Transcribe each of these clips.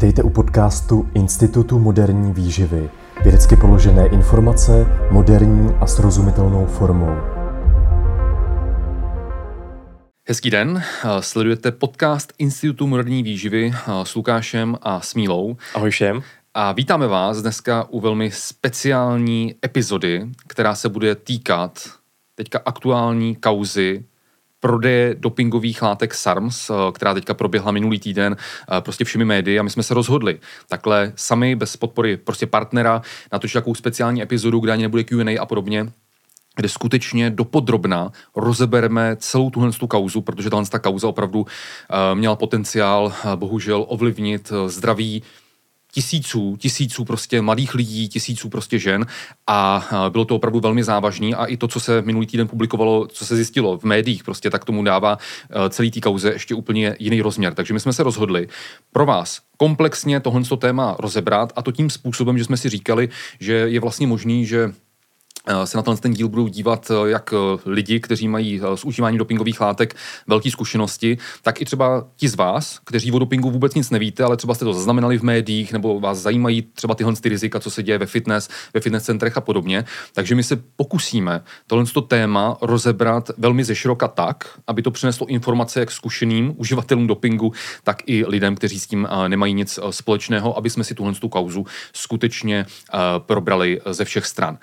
Vítejte u podcastu Institutu moderní výživy. Vědecky položené informace moderní a srozumitelnou formou. Hezký den, sledujete podcast Institutu moderní výživy s Lukášem a Smílou. Ahoj všem. A vítáme vás dneska u velmi speciální epizody, která se bude týkat teďka aktuální kauzy prodeje dopingových látek SARMS, eh, která teďka proběhla minulý týden eh, prostě všemi médii a my jsme se rozhodli takhle sami bez podpory prostě partnera natočit takovou speciální epizodu, kde ani nebude Q&A a podobně, kde skutečně dopodrobna rozebereme celou tuhle tu kauzu, protože tahle ta kauza opravdu uh, měla potenciál bohužel ovlivnit zdraví tisíců, tisíců prostě mladých lidí, tisíců prostě žen a bylo to opravdu velmi závažný a i to, co se minulý týden publikovalo, co se zjistilo v médiích, prostě tak tomu dává e, celý té kauze ještě úplně jiný rozměr. Takže my jsme se rozhodli pro vás komplexně tohle téma rozebrat a to tím způsobem, že jsme si říkali, že je vlastně možný, že Eh, se na ten díl budou dívat eh, jak eh, lidi, kteří mají s užíváním dopingových látek velké zkušenosti, tak i třeba ti z vás, kteří o dopingu vůbec nic nevíte, ale třeba jste to zaznamenali v médiích nebo vás zajímají třeba tyhle ty rizika, co se děje ve fitness, ve fitness centrech a podobně. Takže my se pokusíme tohle téma rozebrat velmi ze široka tak, aby to přineslo informace jak zkušeným uživatelům dopingu, tak i lidem, kteří s tím nemají nic společného, aby jsme si tuhle kauzu skutečně probrali ze všech stran.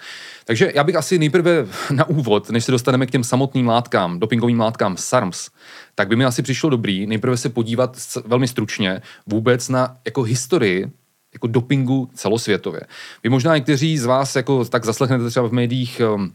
Takže já bych asi nejprve na úvod, než se dostaneme k těm samotným látkám, dopingovým látkám SARMS, tak by mi asi přišlo dobrý nejprve se podívat velmi stručně vůbec na jako historii jako dopingu celosvětově. Vy možná někteří z vás jako tak zaslechnete třeba v médiích um,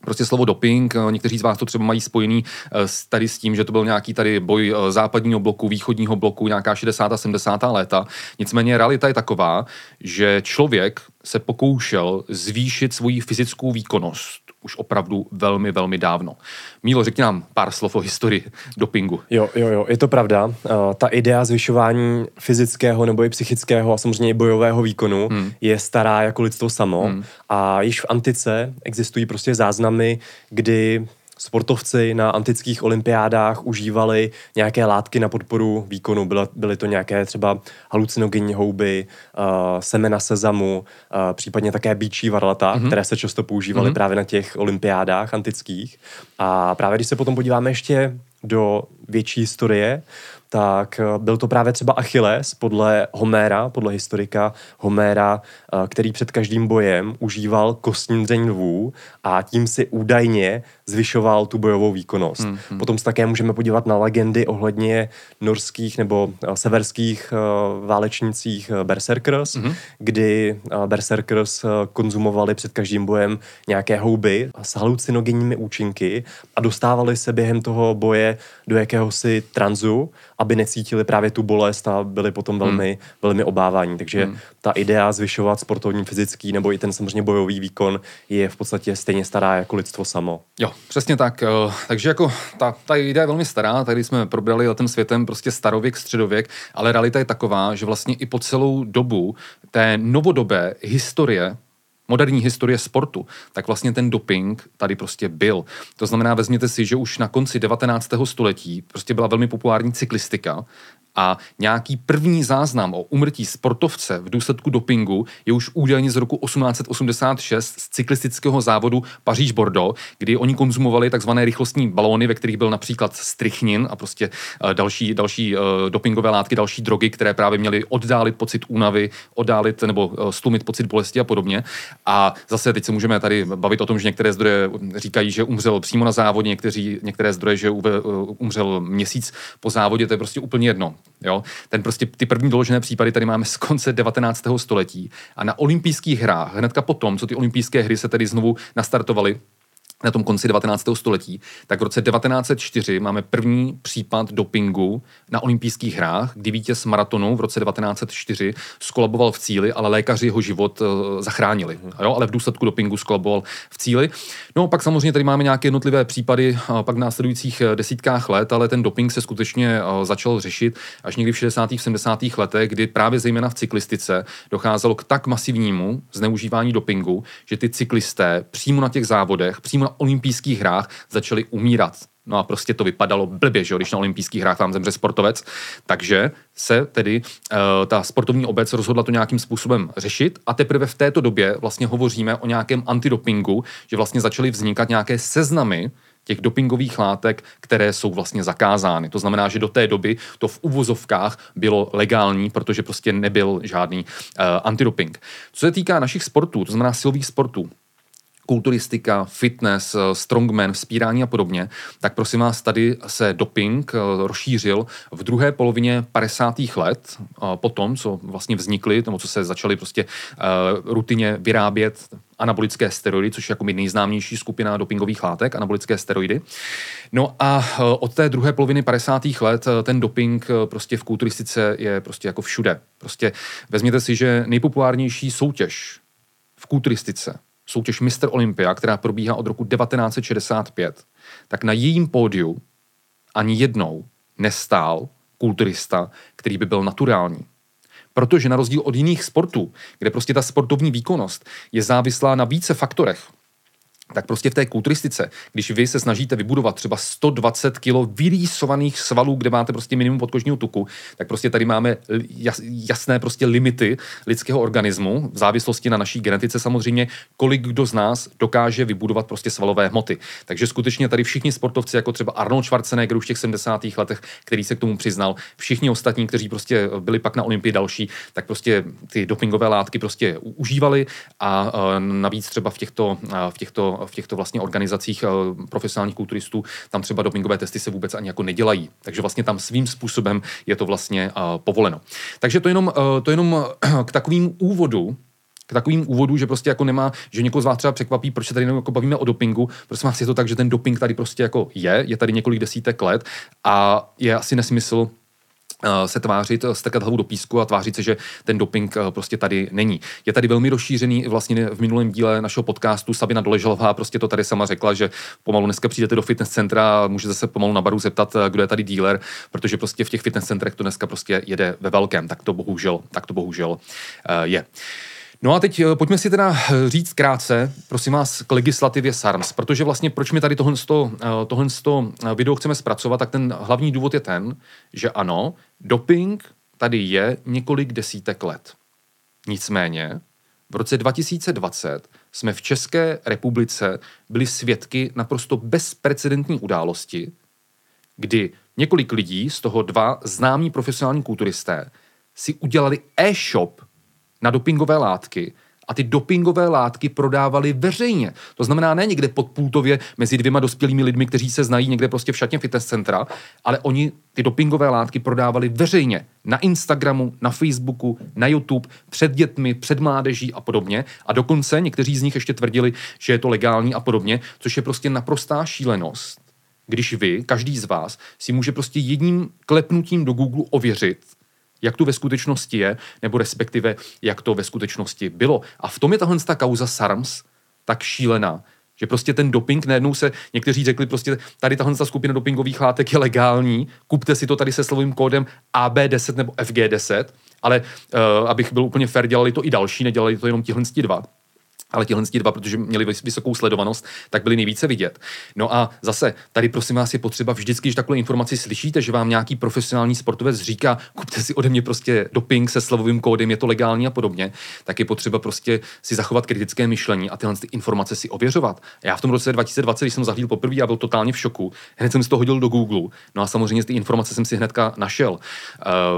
prostě slovo doping. Eh, někteří z vás to třeba mají spojený eh, tady s tím, že to byl nějaký tady boj eh, západního bloku, východního bloku, nějaká 60. a 70. léta. Nicméně realita je taková, že člověk se pokoušel zvýšit svoji fyzickou výkonnost už opravdu velmi, velmi dávno. Mílo, řekni nám pár slov o historii dopingu. Jo, jo, jo, je to pravda. Uh, ta idea zvyšování fyzického nebo i psychického a samozřejmě i bojového výkonu hmm. je stará jako lidstvo samo hmm. a již v antice existují prostě záznamy, kdy sportovci na antických olympiádách užívali nějaké látky na podporu výkonu. Byly, byly to nějaké třeba halucinogenní houby, uh, semena sezamu, uh, případně také bíčí varlata, mm-hmm. které se často používaly mm-hmm. právě na těch olympiádách antických. A právě když se potom podíváme ještě do větší historie, tak eh, byl to právě třeba Achilles podle Homéra, podle historika Homéra, který před každým bojem užíval kostní dřeň lvů a tím si údajně zvyšoval tu bojovou výkonnost. Hmm, hmm. Potom se také můžeme podívat na legendy ohledně norských nebo eh, severských válečnících berserkers, hmm. kdy berserkers konzumovali před každým bojem nějaké houby s halucinogenními účinky a dostávali se během toho boje do jakéhosi tranzu aby necítili právě tu bolest a byli potom velmi, hmm. velmi obávaní. Takže hmm. ta idea zvyšovat sportovní, fyzický nebo i ten samozřejmě bojový výkon je v podstatě stejně stará jako lidstvo samo. Jo, přesně tak. Eh, takže jako ta, ta idea je velmi stará, tady jsme probrali tom světem prostě starověk, středověk, ale realita je taková, že vlastně i po celou dobu té novodobé historie moderní historie sportu, tak vlastně ten doping tady prostě byl. To znamená, vezměte si, že už na konci 19. století prostě byla velmi populární cyklistika a nějaký první záznam o umrtí sportovce v důsledku dopingu je už údajně z roku 1886 z cyklistického závodu Paříž-Bordeaux, kdy oni konzumovali takzvané rychlostní balóny, ve kterých byl například strychnin a prostě uh, další, další uh, dopingové látky, další drogy, které právě měly oddálit pocit únavy, oddálit nebo uh, stlumit pocit bolesti a podobně. A zase teď se můžeme tady bavit o tom, že některé zdroje říkají, že umřel přímo na závodě, někteří, některé zdroje, že umřel měsíc po závodě, to je prostě úplně jedno. Jo? Ten prostě, ty první doložené případy tady máme z konce 19. století a na olympijských hrách, hnedka potom, co ty olympijské hry se tedy znovu nastartovaly, na tom konci 19. století, tak v roce 1904 máme první případ dopingu na olympijských hrách, kdy vítěz maratonu v roce 1904 skolaboval v cíli, ale lékaři jeho život uh, zachránili. Mm. Jo, ale v důsledku dopingu skolaboval v cíli. No pak samozřejmě tady máme nějaké jednotlivé případy uh, pak v následujících uh, desítkách let, ale ten doping se skutečně uh, začal řešit až někdy v 60. 70. letech, kdy právě zejména v cyklistice docházelo k tak masivnímu zneužívání dopingu, že ty cyklisté přímo na těch závodech, přímo na olympijských hrách začali umírat No a prostě to vypadalo blbě, že jo, když na olympijských hrách vám zemře sportovec. Takže se tedy uh, ta sportovní obec rozhodla to nějakým způsobem řešit a teprve v této době vlastně hovoříme o nějakém antidopingu, že vlastně začaly vznikat nějaké seznamy těch dopingových látek, které jsou vlastně zakázány. To znamená, že do té doby to v uvozovkách bylo legální, protože prostě nebyl žádný uh, antidoping. Co se týká našich sportů, to znamená silových sportů, kulturistika, fitness, eh, strongman, vzpírání a podobně, tak prosím vás, tady se doping eh, rozšířil v druhé polovině 50. let, po tom, co vlastně vznikly, nebo co se začaly prostě rutině vyrábět anabolické steroidy, což je jako nejznámější skupina dopingových látek, anabolické steroidy. No a od té druhé poloviny 50. let ten doping prostě v kulturistice je prostě jako všude. Prostě vezměte si, že nejpopulárnější soutěž v kulturistice soutěž Mr. Olympia, která probíhá od roku 1965, tak na jejím pódiu ani jednou nestál kulturista, který by byl naturální. Protože na rozdíl od jiných sportů, kde prostě ta sportovní výkonnost je závislá na více faktorech, tak prostě v té kulturistice, když vy se snažíte vybudovat třeba 120 kg vyrýsovaných svalů, kde máte prostě minimum podkožního tuku, tak prostě tady máme jasné prostě limity lidského organismu, v závislosti na naší genetice samozřejmě, kolik kdo z nás dokáže vybudovat prostě svalové hmoty. Takže skutečně tady všichni sportovci, jako třeba Arnold Schwarzenegger už v těch 70. letech, který se k tomu přiznal, všichni ostatní, kteří prostě byli pak na Olympii další, tak prostě ty dopingové látky prostě užívali a navíc třeba v těchto, v těchto v těchto vlastně organizacích eh, profesionálních kulturistů tam třeba dopingové testy se vůbec ani jako nedělají. Takže vlastně tam svým způsobem je to vlastně eh, povoleno. Takže to jenom, eh, to jenom k takovým úvodu, k takovým úvodu, že prostě jako nemá, že někoho z vás třeba překvapí, proč se tady jako bavíme o dopingu. Prosím vás, je to tak, že ten doping tady prostě jako je, je tady několik desítek let a je asi nesmysl se tvářit, eh, strkat hlavu do písku a tvářit se, že ten doping eh, prostě tady není. Je tady velmi rozšířený vlastně v minulém díle našeho podcastu Sabina Doležalová prostě to tady sama řekla, že pomalu dneska přijdete do fitness centra a můžete se pomalu na baru zeptat, kdo je tady dealer, protože prostě v těch fitness centrech to dneska prostě jede ve velkém. Tak to bohužel, tak to bohužel je. No a teď eh, pojďme si teda eh, říct krátce, prosím vás, k legislativě SARMS, protože vlastně proč my tady tohle, eh, tohle video chceme zpracovat, tak ten hlavní důvod je ten, že ano, doping tady je několik desítek let. Nicméně v roce 2020 jsme v České republice byli svědky naprosto bezprecedentní události, kdy několik lidí, z toho dva známí profesionální kulturisté, si udělali e-shop na dopingové látky a ty dopingové látky prodávali veřejně. To znamená ne někde podpůtově mezi dvěma dospělými lidmi, kteří se znají někde prostě v šatně fitness centra, ale oni ty dopingové látky prodávali veřejně na Instagramu, na Facebooku, na YouTube, před dětmi, před mládeží a podobně. A dokonce někteří z nich ještě tvrdili, že je to legální a podobně, což je prostě naprostá šílenost. Když vy, každý z vás, si může prostě jedním klepnutím do Google ověřit, jak to ve skutečnosti je, nebo respektive jak to ve skutečnosti bylo. A v tom je tahle ta kauza SARMS tak šílená, že prostě ten doping, najednou se někteří řekli prostě, tady tahle ta skupina dopingových látek je legální, kupte si to tady se slovým kódem AB10 nebo FG10, ale uh, abych byl úplně fair, dělali to i další, nedělali to jenom tihle dva ale tihle dva, protože měli vysokou sledovanost, tak byli nejvíce vidět. No a zase, tady prosím vás je potřeba vždycky, když takhle informaci slyšíte, že vám nějaký profesionální sportovec říká, kupte si ode mě prostě doping se slovovým kódem, je to legální a podobně, tak je potřeba prostě si zachovat kritické myšlení a tyhle ty informace si ověřovat. Já v tom roce 2020, když jsem zahlídl poprvé, já byl totálně v šoku. Hned jsem si to hodil do Google. No a samozřejmě ty informace jsem si hnedka našel. Uh,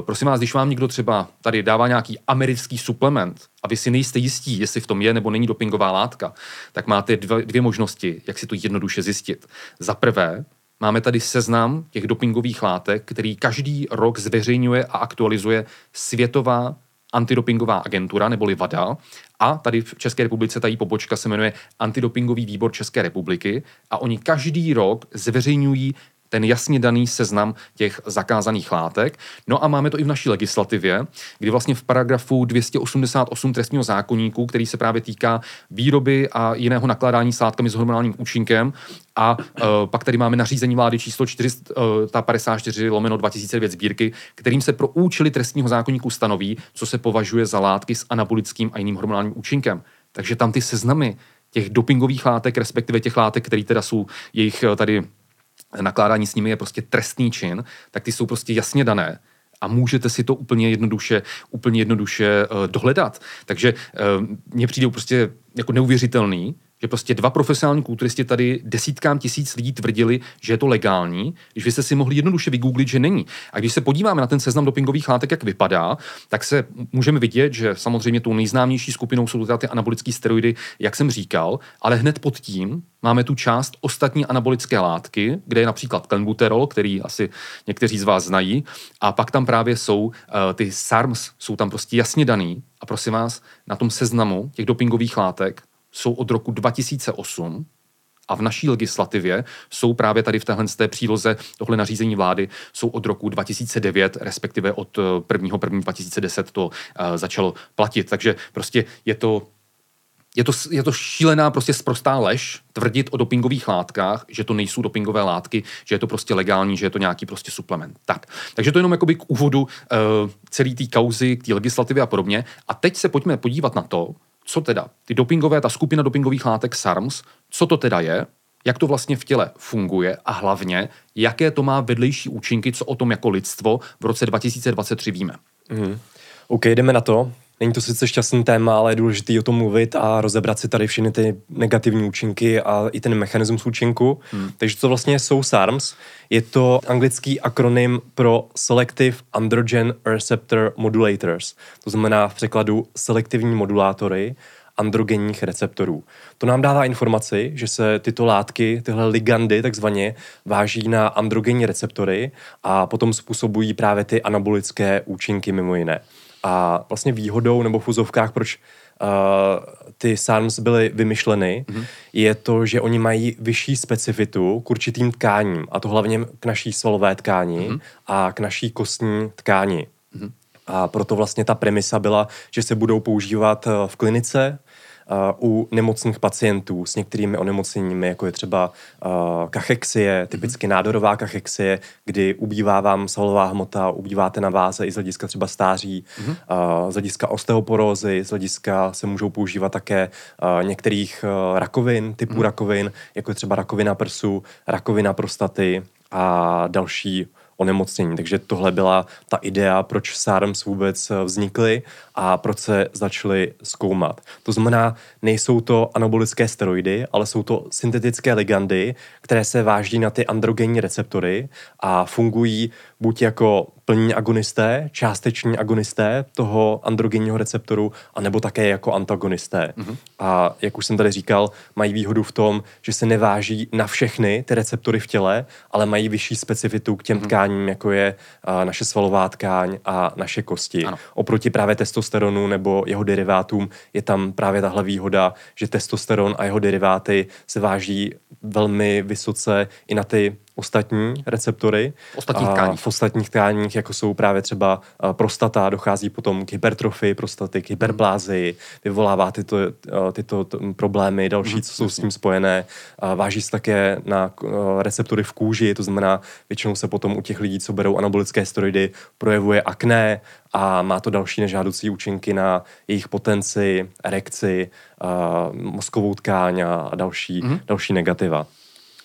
prosím vás, když vám někdo třeba tady dává nějaký americký suplement, a vy si nejste jistí, jestli v tom je nebo není dopingová látka, tak máte dvě, dvě možnosti, jak si to jednoduše zjistit. Za prvé, máme tady seznam těch dopingových látek, který každý rok zveřejňuje a aktualizuje Světová antidopingová agentura, neboli VADA, a tady v České republice ta její pobočka se jmenuje Antidopingový výbor České republiky a oni každý rok zveřejňují ten jasně daný seznam těch zakázaných látek. No a máme to i v naší legislativě, kdy vlastně v paragrafu 288 trestního zákonníku, který se právě týká výroby a jiného nakládání s látkami s hormonálním účinkem, a uh, pak tady máme nařízení vlády číslo 454 uh, lomeno 2009 sbírky, kterým se pro účely trestního zákonníku stanoví, co se považuje za látky s anabolickým a jiným hormonálním účinkem. Takže tam ty seznamy těch dopingových látek, respektive těch látek, které teda jsou jejich uh, tady nakládání s nimi je prostě trestný čin, tak ty jsou prostě jasně dané a můžete si to úplně jednoduše, úplně jednoduše uh, dohledat. Takže uh, mně přijde prostě jako neuvěřitelný, že prostě dva profesionální kulturisti tady desítkám tisíc lidí tvrdili, že je to legální, když vy jste si mohli jednoduše vygooglit, že není. A když se podíváme na ten seznam dopingových látek, jak vypadá, tak se můžeme vidět, že samozřejmě tou nejznámější skupinou jsou ty anabolické steroidy, jak jsem říkal, ale hned pod tím máme tu část ostatní anabolické látky, kde je například klenbuterol, který asi někteří z vás znají, a pak tam právě jsou uh, ty SARMs, jsou tam prostě jasně daný. A prosím vás, na tom seznamu těch dopingových látek jsou od roku 2008 a v naší legislativě jsou právě tady v téhle té příloze tohle nařízení vlády jsou od roku 2009, respektive od 1. 1. 2010 to uh, začalo platit. Takže prostě je to je to, je to šílená, prostě sprostá lež tvrdit o dopingových látkách, že to nejsou dopingové látky, že je to prostě legální, že je to nějaký prostě suplement. Tak, takže to jenom jakoby k úvodu uh, celý té kauzy, k té legislativě a podobně. A teď se pojďme podívat na to, co teda ty dopingové, ta skupina dopingových látek SARMS, co to teda je, jak to vlastně v těle funguje a hlavně, jaké to má vedlejší účinky, co o tom jako lidstvo v roce 2023 víme. Mm. OK, jdeme na to. Není to sice šťastný téma, ale je důležité o tom mluvit a rozebrat si tady všechny ty negativní účinky a i ten mechanismus účinku. Hmm. Takže co vlastně jsou SARMs? Je to anglický akronym pro Selective Androgen Receptor Modulators. To znamená v překladu selektivní modulátory androgenních receptorů. To nám dává informaci, že se tyto látky, tyhle ligandy takzvaně, váží na androgenní receptory a potom způsobují právě ty anabolické účinky mimo jiné. A vlastně výhodou nebo v fuzovkách, proč uh, ty SARMs byly vymyšleny, mm-hmm. je to, že oni mají vyšší specifitu k určitým tkáním, a to hlavně k naší svalové tkáni mm-hmm. a k naší kostní tkáni. Mm-hmm. A proto vlastně ta premisa byla, že se budou používat eh, v klinice, u nemocných pacientů s některými onemocněními, jako je třeba kachexie, typicky nádorová kachexie, kdy ubývá vám svalová hmota, ubýváte na váze i z hlediska třeba stáří, mm-hmm. z hlediska osteoporózy, z hlediska se můžou používat také některých rakovin, typů mm-hmm. rakovin, jako je třeba rakovina prsu, rakovina prostaty a další onemocnění. Takže tohle byla ta idea, proč SARMs vůbec eh, vznikly a proč se začaly zkoumat. To znamená, nejsou to anabolické steroidy, ale jsou to syntetické ligandy, které se váží na ty androgenní receptory a fungují buď jako plní agonisté, částeční agonisté toho androgenního receptoru, anebo také jako antagonisté. Mm-hmm. A jak už jsem tady říkal, mají výhodu v tom, že se neváží na všechny ty receptory v těle, ale mají vyšší specifitu k těm mm-hmm. tkáním, jako je a, naše svalová tkáň a naše kosti. Ano. Oproti právě testosteronu nebo jeho derivátům je tam právě tahle výhoda, že testosteron a jeho deriváty se váží velmi vysoce i na ty ostatní receptory. V ostatních tkáních. V ostatních tkáních, jako jsou právě třeba prostata, dochází potom k hypertrofii prostaty, k hyperplázii, vyvolává tyto, tyto problémy, další, mhm, co jsou s tím spojené. Váží se také na receptory v kůži, to znamená, většinou se potom u těch lidí, co berou anabolické steroidy, projevuje akné a má to další nežádoucí účinky na jejich potenci, erekci, mozkovou tkáň a další, mm-hmm. další negativa.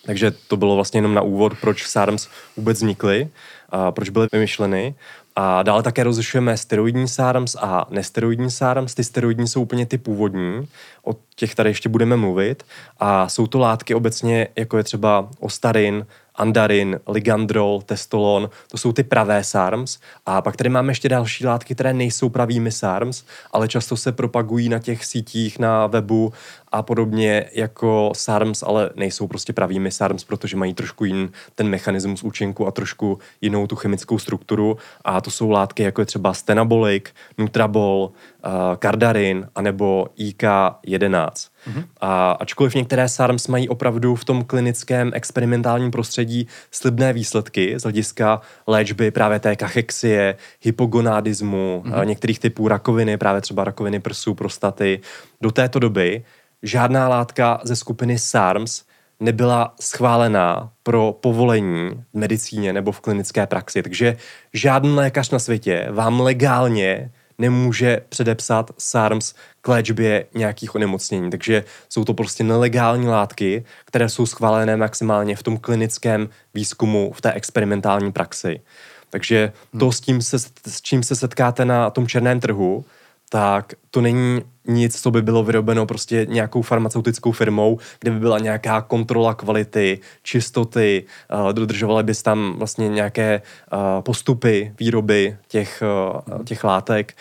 Takže to bylo vlastně jenom na úvod, proč SARMs vůbec vznikly, a proč byly vymyšleny. A dále také rozlišujeme steroidní SARMs a nesteroidní SARMs. Ty steroidní jsou úplně ty původní, o těch tady ještě budeme mluvit. A jsou to látky obecně, jako je třeba ostarin, andarin, ligandrol, testolon, to jsou ty pravé SARMs. A pak tady máme ještě další látky, které nejsou pravými SARMs, ale často se propagují na těch sítích, na webu a podobně jako SARMs, ale nejsou prostě pravými SARMs, protože mají trošku jiný ten mechanismus účinku a trošku jinou tu chemickou strukturu. A to jsou látky, jako je třeba Stenabolic, Nutrabol, Kardarin eh, anebo IK11. Mm-hmm. A ačkoliv některé SARMs mají opravdu v tom klinickém experimentálním prostředí slibné výsledky z hlediska léčby právě té kachexie, hypogonádismu, mm-hmm. některých typů rakoviny, právě třeba rakoviny prsů, prostaty, do této doby žádná látka ze skupiny SARMs nebyla schválená pro povolení v medicíně nebo v klinické praxi. Takže žádný lékař na světě vám legálně nemůže předepsat SARMS k léčbě nějakých onemocnění. Takže jsou to prostě nelegální látky, které jsou schválené maximálně v tom klinickém výzkumu, v té experimentální praxi. Takže to, s, tím se, s čím se setkáte na tom černém trhu, tak to není nic, co by bylo vyrobeno prostě nějakou farmaceutickou firmou, kde by byla nějaká kontrola kvality, čistoty, uh, dodržovaly bys tam vlastně nějaké uh, postupy výroby těch, uh, těch látek,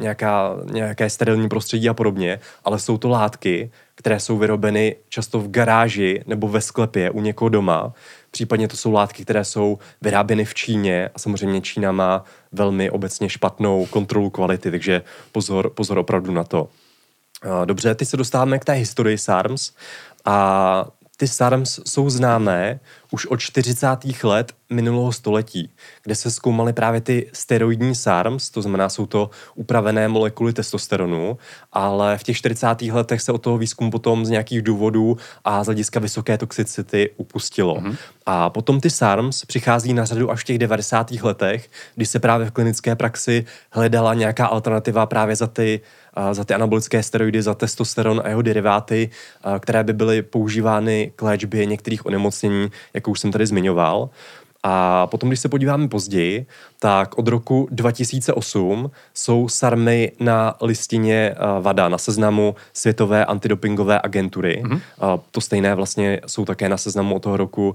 nějaká, nějaké sterilní prostředí a podobně, ale jsou to látky, které jsou vyrobeny často v garáži nebo ve sklepě u někoho doma, Případně to jsou látky, které jsou vyráběny v Číně a samozřejmě Čína má velmi obecně špatnou kontrolu kvality, takže pozor, pozor opravdu na to. Dobře, teď se dostáváme k té historii SARMS a ty SARMS jsou známé už od 40. let minulého století, kde se zkoumaly právě ty steroidní SARMs, to znamená, jsou to upravené molekuly testosteronu, ale v těch 40. letech se od toho výzkumu potom z nějakých důvodů a z hlediska vysoké toxicity upustilo. Mm-hmm. A potom ty SARMs přichází na řadu až v těch 90. letech, kdy se právě v klinické praxi hledala nějaká alternativa právě za ty za ty anabolické steroidy, za testosteron a jeho deriváty, které by byly používány k léčbě některých onemocnění, jako už jsem tady zmiňoval. A potom, když se podíváme později, tak od roku 2008 jsou sarmy na listině VADA, na seznamu Světové antidopingové agentury. Mm-hmm. To stejné vlastně jsou také na seznamu od toho roku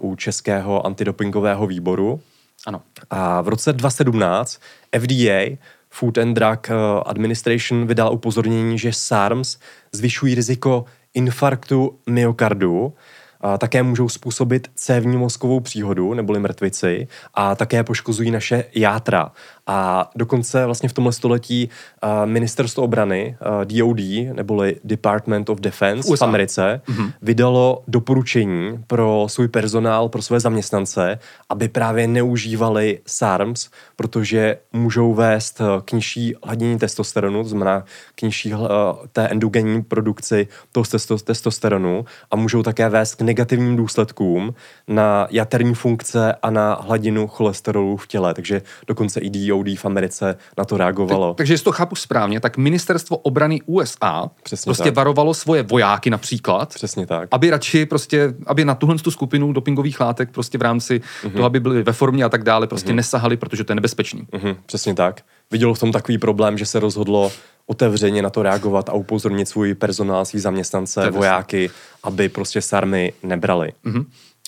u Českého antidopingového výboru. Ano. A v roce 2017 FDA Food and Drug Administration vydal upozornění, že SARMs zvyšují riziko infarktu myokardu, a také můžou způsobit cévní mozkovou příhodu neboli mrtvici a také poškozují naše játra. A dokonce vlastně v tomhle století uh, ministerstvo obrany, uh, DOD, neboli Department of Defense USA. v Americe, mm-hmm. vydalo doporučení pro svůj personál, pro své zaměstnance, aby právě neužívali SARMs, protože můžou vést k nižší hladině testosteronu, to znamená k nižší uh, té endogenní produkci toho testosteronu a můžou také vést k negativním důsledkům na jaterní funkce a na hladinu cholesterolu v těle. Takže dokonce i DOD DOD v Americe na to reagovalo. Tak, takže jestli to chápu správně, tak ministerstvo obrany USA Přesně prostě tak. varovalo svoje vojáky například, Přesně tak. aby radši prostě, aby na tuhle tu skupinu dopingových látek prostě v rámci mm-hmm. toho, aby byli ve formě a tak dále, prostě mm-hmm. nesahali, protože to je nebezpečný. Mm-hmm. Přesně tak. Viděl v tom takový problém, že se rozhodlo otevřeně na to reagovat a upozornit svůj personál, svý zaměstnance, vojáky, aby prostě sarmy nebrali. Mm-hmm.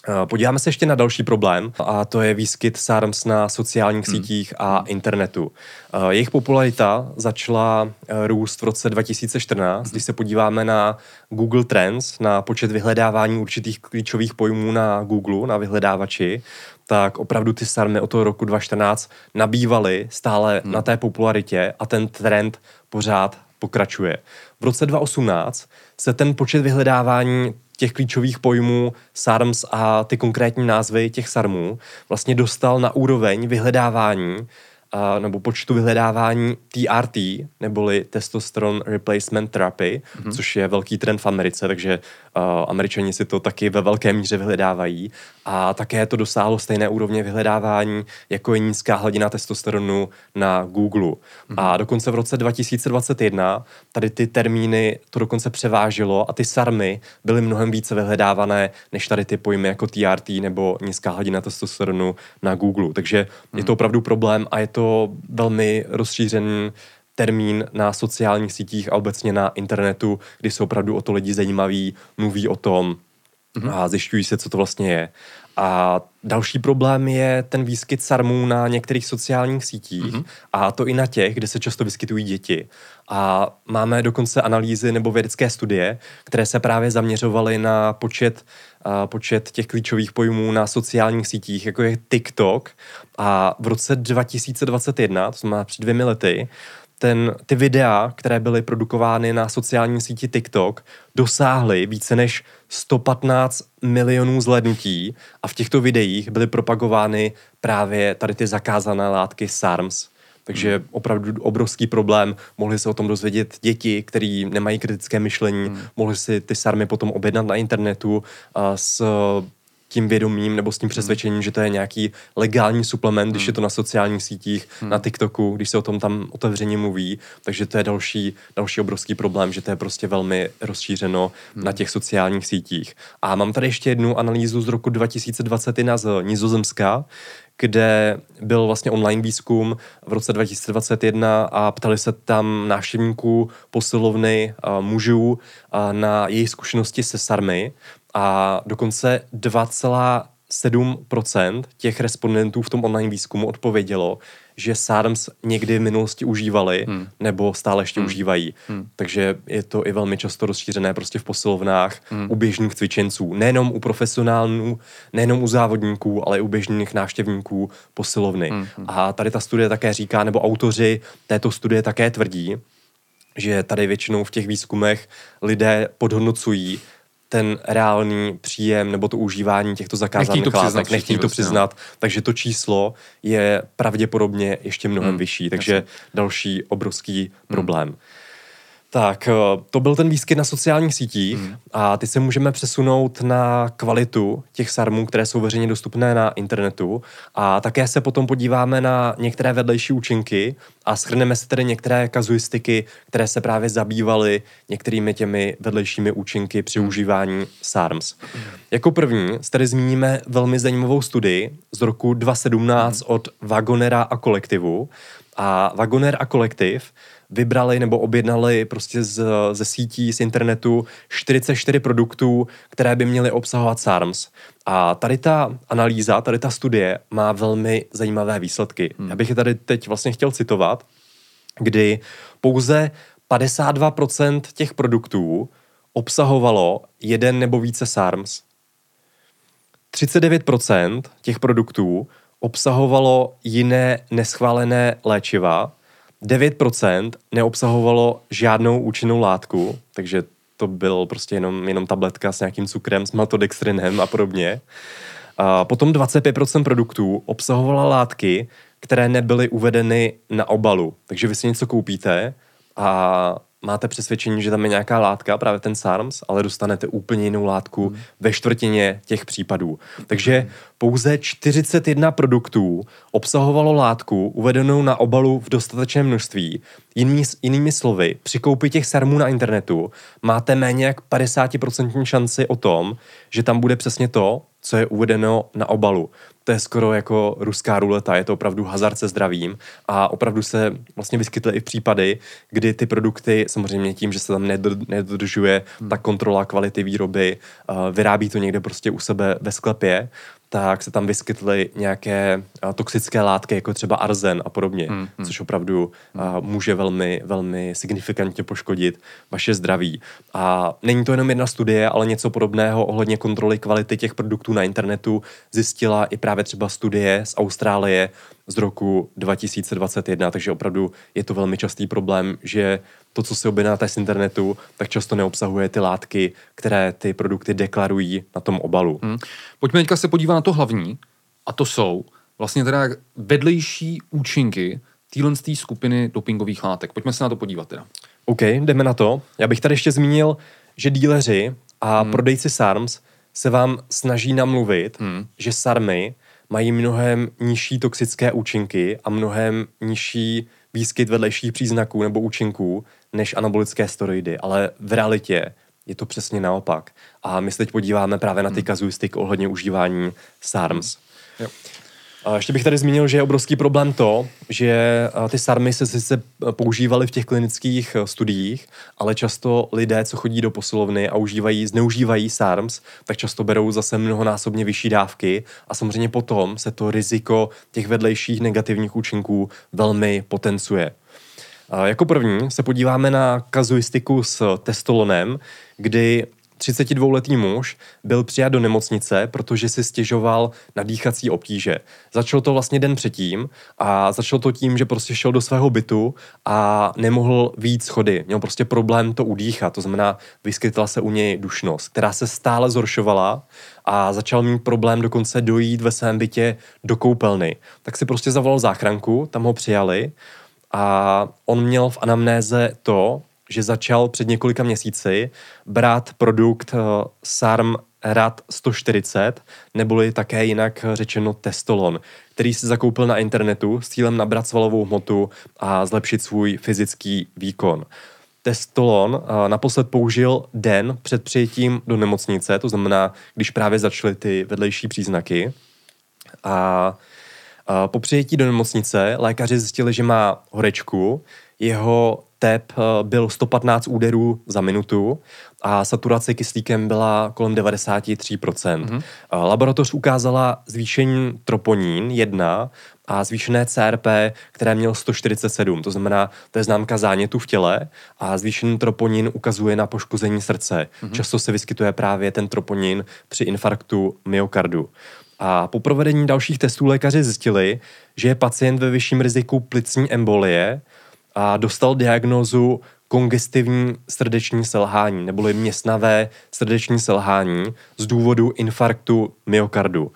Eh, podíváme se ještě na další problém a to je výskyt SARMS na sociálních hmm. sítích a internetu. Eh, jejich popularita začala eh, růst v roce 2014, hmm. když se podíváme na Google Trends, na počet vyhledávání určitých klíčových pojmů na Google, na vyhledávači, tak opravdu ty SARMy od toho roku 2014 nabývaly stále hmm. na té popularitě a ten trend pořád pokračuje. V roce 2018 se ten počet vyhledávání těch klíčových pojmů SARMS a ty konkrétní názvy těch SARMů vlastně dostal na úroveň vyhledávání uh, nebo počtu vyhledávání TRT, neboli Testosterone Replacement Therapy, mm-hmm. což je velký trend v Americe, takže uh, američani si to taky ve velké míře vyhledávají a také to dosáhlo stejné úrovně vyhledávání, jako je nízká hladina testosteronu na Google. Mm-hmm. A dokonce v roce 2021 tady ty termíny to dokonce převážilo a ty SARMy byly mnohem více vyhledávané než tady ty pojmy jako TRT nebo nízká hladina testosteronu na Google. Takže mm-hmm. je to opravdu problém a je to velmi rozšířený termín na sociálních sítích a obecně na internetu, kdy se opravdu o to lidi zajímaví, mluví o tom, mm-hmm. a zjišťují se, co to vlastně je. A další problém je ten výskyt sarmů na některých sociálních sítích mm-hmm. a to i na těch, kde se často vyskytují děti. A máme dokonce analýzy nebo vědecké studie, které se právě zaměřovaly na počet, počet těch klíčových pojmů na sociálních sítích, jako je TikTok. A v roce 2021, to znamená před dvěmi lety, ten, ty videa, které byly produkovány na sociální síti TikTok, dosáhly více než 115 milionů zhlednutí a v těchto videích byly propagovány právě tady ty zakázané látky SARMS. Takže hmm. opravdu obrovský problém. Mohli se o tom dozvědět děti, který nemají kritické myšlení, hmm. mohli si ty sarmy potom objednat na internetu a s tím vědomím nebo s tím přesvědčením, že to je nějaký legální suplement, když je to na sociálních sítích, na TikToku, když se o tom tam otevřeně mluví, takže to je další, další obrovský problém, že to je prostě velmi rozšířeno na těch sociálních sítích. A mám tady ještě jednu analýzu z roku 2021 z Nizozemska, kde byl vlastně online výzkum v roce 2021 a ptali se tam návštěvníků posilovny mužů na jejich zkušenosti se sarmy. A dokonce 2,7% těch respondentů v tom online výzkumu odpovědělo, že SARMS někdy v minulosti užívali hmm. nebo stále ještě hmm. užívají. Hmm. Takže je to i velmi často rozšířené prostě v posilovnách hmm. u běžných cvičenců. Nejenom u profesionálů, nejenom u závodníků, ale i u běžných návštěvníků posilovny. Hmm. A tady ta studie také říká, nebo autoři této studie také tvrdí, že tady většinou v těch výzkumech lidé podhodnocují ten reálný příjem nebo to užívání těchto zakázaných to látek. Přiznat, Nechtějí to vlastně, přiznat, no. takže to číslo je pravděpodobně ještě mnohem hmm, vyšší, takže jasný. další obrovský problém. Tak, eh, to byl ten výskyt na sociálních sítích hmm. a teď se můžeme přesunout na kvalitu těch sarmů, které jsou veřejně dostupné na internetu a také se potom podíváme na některé vedlejší účinky a schrneme si tedy některé kazuistiky, které se právě zabývaly některými těmi vedlejšími účinky při hmm. užívání SARMS. Hmm. Jako první tedy zmíníme velmi zajímavou studii z roku 2017 hmm. od Wagonera a kolektivu. A Wagoner a kolektiv vybrali nebo objednali prostě z, ze sítí, z internetu 44 produktů, které by měly obsahovat SARMS. A tady ta analýza, tady ta studie má velmi zajímavé výsledky. Hmm. Já bych je tady teď vlastně chtěl citovat, kdy pouze 52% těch produktů obsahovalo jeden nebo více SARMS. 39% těch produktů obsahovalo jiné neschválené léčiva 9% neobsahovalo žádnou účinnou látku, takže to byl prostě jenom, jenom tabletka s nějakým cukrem, s maltodextrinem a podobně. A potom 25% produktů obsahovala látky, které nebyly uvedeny na obalu. Takže vy si něco koupíte a máte přesvědčení, že tam je nějaká látka, právě ten SARMS, ale dostanete úplně jinou látku hmm. ve čtvrtině těch případů. Takže pouze 41 produktů obsahovalo látku uvedenou na obalu v dostatečném množství. Jinými, jinými slovy, při koupi těch SARMů na internetu máte méně jak 50% šanci o tom, že tam bude přesně to, co je uvedeno na obalu to je skoro jako ruská ruleta, je to opravdu hazard se zdravím. A opravdu se vlastně vyskytly i případy, kdy ty produkty, samozřejmě tím, že se tam nedodržuje ta kontrola kvality výroby, uh, vyrábí to někde prostě u sebe ve sklepě, tak se tam vyskytly nějaké toxické látky, jako třeba arzen a podobně, hmm, hmm. což opravdu uh, může velmi, velmi signifikantně poškodit vaše zdraví. A není to jenom jedna studie, ale něco podobného ohledně kontroly kvality těch produktů na internetu zjistila i právě třeba studie z Austrálie z roku 2021, takže opravdu je to velmi častý problém, že to, co si objednáte z internetu, tak často neobsahuje ty látky, které ty produkty deklarují na tom obalu. Hmm. Pojďme teďka se podívat na to hlavní, a to jsou vlastně teda vedlejší účinky téhle skupiny dopingových látek. Pojďme se na to podívat teda. OK, jdeme na to. Já bych tady ještě zmínil, že díleři a hmm. prodejci SARMS se vám snaží namluvit, hmm. že SARMy mají mnohem nižší toxické účinky a mnohem nižší výskyt vedlejších příznaků nebo účinků než anabolické steroidy, ale v realitě je to přesně naopak. A my se teď podíváme právě na ty hmm. kazuistiky ohledně užívání SARMs. Jo. Ještě bych tady zmínil, že je obrovský problém to, že ty sarmy se sice používaly v těch klinických e, studiích, ale často lidé, co chodí do posilovny a užívají, zneužívají SARMS, tak často berou zase mnohonásobně vyšší dávky a samozřejmě potom se to riziko těch vedlejších negativních účinků velmi potencuje. Jako první se podíváme na kazuistiku s testolonem, kdy 32-letý muž byl přijat do nemocnice, protože si stěžoval na dýchací obtíže. Začalo to vlastně den předtím a začalo to tím, že prostě šel do svého bytu a nemohl víc schody. Měl prostě problém to udýchat, to znamená, vyskytla se u něj dušnost, která se stále zhoršovala a začal mít problém dokonce dojít ve svém bytě do koupelny. Tak si prostě zavolal záchranku, tam ho přijali a on měl v anamnéze to, že začal před několika měsíci brát produkt uh, SARM RAD 140, neboli také jinak řečeno testolon, který si zakoupil na internetu s cílem nabrat svalovou hmotu a zlepšit svůj fyzický výkon. Testolon naposled použil den před přijetím do nemocnice, to znamená, když právě začaly ty vedlejší příznaky. A po přijetí do nemocnice lékaři zjistili, že má horečku, jeho tep eh, byl 115 úderů za minutu a saturace kyslíkem byla kolem 93%. Mm-hmm. Laboratoř ukázala zvýšení troponín 1 a zvýšené CRP, které měl 147, to znamená, to je známka zánětu v těle a zvýšený troponin ukazuje na poškození srdce. Mm-hmm. Často se vyskytuje právě ten troponin při infarktu myokardu. A po provedení dalších testů lékaři zjistili, že je pacient ve vyšším riziku plicní embolie a dostal diagnózu kongestivní srdeční selhání, neboli měsnavé srdeční selhání z důvodu infarktu myokardu.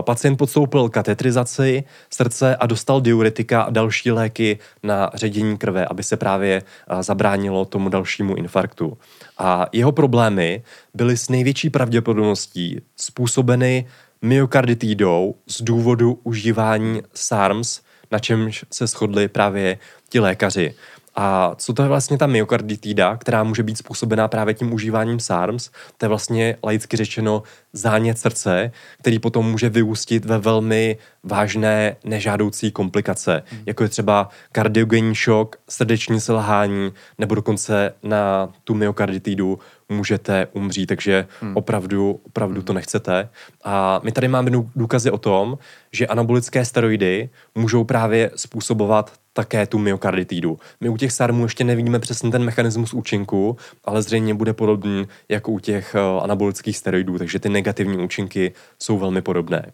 Pacient podstoupil katetrizaci srdce a dostal diuretika a další léky na ředění krve, aby se právě zabránilo tomu dalšímu infarktu. A jeho problémy byly s největší pravděpodobností způsobeny myokarditidou z důvodu užívání SARMS, na čemž se shodli právě ti lékaři. A co to je vlastně ta myokarditida, která může být způsobená právě tím užíváním SARMS? To je vlastně laicky řečeno zánět srdce, který potom může vyústit ve velmi vážné nežádoucí komplikace, hmm. jako je třeba kardiogenní šok, srdeční selhání nebo dokonce na tu myokarditidu můžete umřít, takže hmm. opravdu, opravdu hmm. to nechcete. A my tady máme důkazy o tom, že anabolické steroidy můžou právě způsobovat také tu myokarditidu. My u těch SARMů ještě nevidíme přesně ten mechanismus účinku, ale zřejmě bude podobný jako u těch eh, anabolických steroidů, takže ty negativní účinky jsou velmi podobné.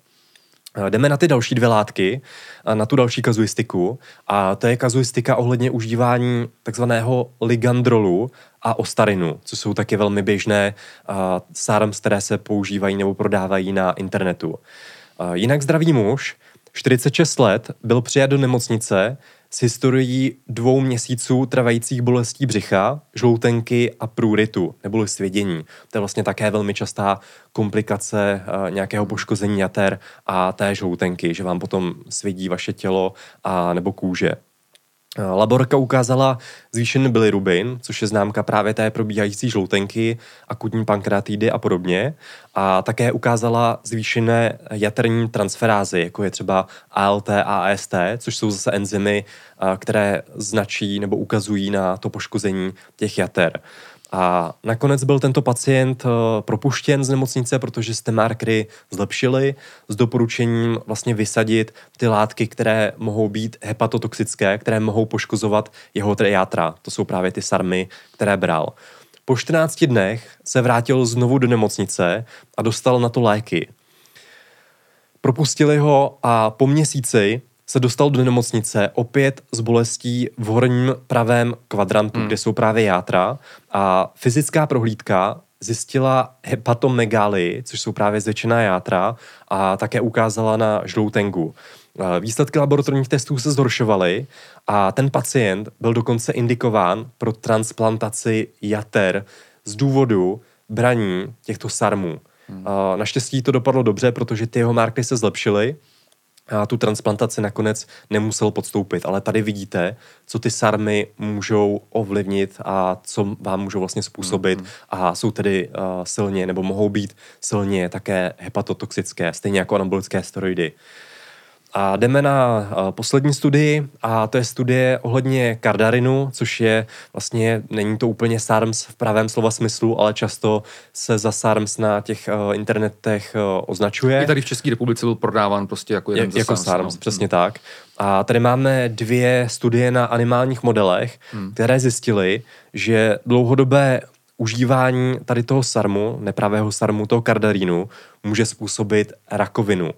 Eh, jdeme na ty další dvě látky, eh, na tu další kazuistiku a to je kazuistika ohledně užívání takzvaného ligandrolu a ostarinu, co jsou taky velmi běžné uh, SARMs, které se používají nebo prodávají na internetu. Uh, jinak zdravý muž, 46 let, byl přijat do nemocnice s historií dvou měsíců trvajících bolestí břicha, žloutenky a průrytu, neboli svědění. To je vlastně také velmi častá komplikace uh, nějakého poškození jater a té žloutenky, že vám potom svědí vaše tělo a nebo kůže. Eh, laborka ukázala zvýšený bilirubin, což je známka právě té probíhající žloutenky, akutní pankreatidy a podobně. A také ukázala zvýšené jaterní transferázy, jako je třeba ALT a AST, což jsou zase enzymy, eh, které značí nebo ukazují na to poškození těch jater. A nakonec byl tento pacient eh, propuštěn z nemocnice, protože jste markery zlepšili s doporučením vlastně vysadit ty látky, které mohou být hepatotoxické, které mohou poškozovat jeho játra. To jsou právě ty sarmy, které bral. Po 14 dnech se vrátil znovu do nemocnice a dostal na to léky. Propustili ho a po měsíci se dostal do nemocnice opět s bolestí v horním pravém kvadrantu, hmm. kde jsou právě játra a fyzická prohlídka zjistila hepatomegály, což jsou právě zvětšená játra a také ukázala na žloutenku. Výsledky laboratorních testů se zhoršovaly a ten pacient byl dokonce indikován pro transplantaci jater z důvodu braní těchto sarmů. Hmm. Naštěstí to dopadlo dobře, protože ty jeho marky se zlepšily a tu transplantaci nakonec nemusel podstoupit. Ale tady vidíte, co ty sarmy můžou ovlivnit a co vám můžou vlastně způsobit mm-hmm. a jsou tedy uh, silně nebo mohou být silně také hepatotoxické, stejně jako anabolické steroidy. Uh, a jdeme na poslední studii a to je studie ohledně kardarinu, což je vlastně, není to úplně SARMS v pravém slova smyslu, ale často se za SARMS na těch uh, internetech uh, označuje. I tady v České republice byl prodáván prostě jako jeden je, Jako SARMS, SARMS no. přesně hmm. tak. A tady máme dvě studie na animálních modelech, hmm. které zjistily, že dlouhodobé užívání tady toho sarmu, nepravého sarmu, toho kardarínu, může způsobit rakovinu.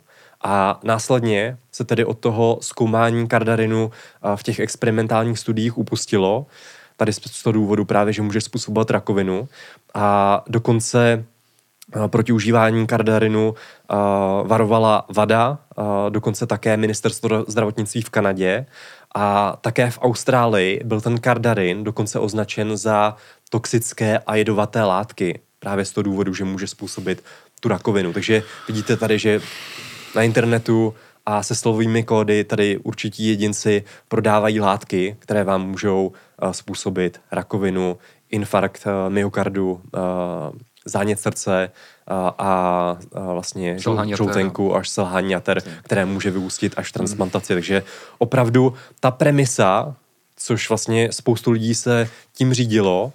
A následně se tedy od toho zkoumání kardarinu v těch experimentálních studiích upustilo. Tady z toho důvodu právě, že může způsobovat rakovinu. A dokonce proti užívání kardarinu varovala VADA, dokonce také ministerstvo zdravotnictví v Kanadě a také v Austrálii byl ten kardarin dokonce označen za toxické a jedovaté látky právě z toho důvodu, že může způsobit tu rakovinu. Takže vidíte tady, že na internetu a se slovými kódy tady určití jedinci prodávají látky, které vám můžou uh, způsobit rakovinu, infarkt uh, myokardu, uh, zánět srdce a, a, a vlastně žloutenku až selhání jater, které může vyústit až transplantaci. Mm. Takže opravdu ta premisa, což vlastně spoustu lidí se tím řídilo,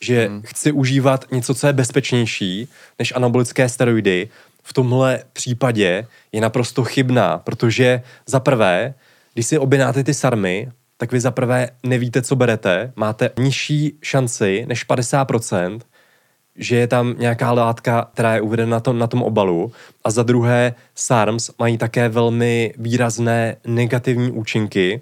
že mm. chci užívat něco, co je bezpečnější než anabolické steroidy, v tomhle případě je naprosto chybná, protože za prvé, když si objednáte ty sarmy, tak vy za prvé nevíte, co berete, máte nižší šanci než 50%, že je tam nějaká látka, která je uvedena na tom, na tom obalu. A za druhé SARMs mají také velmi výrazné negativní účinky,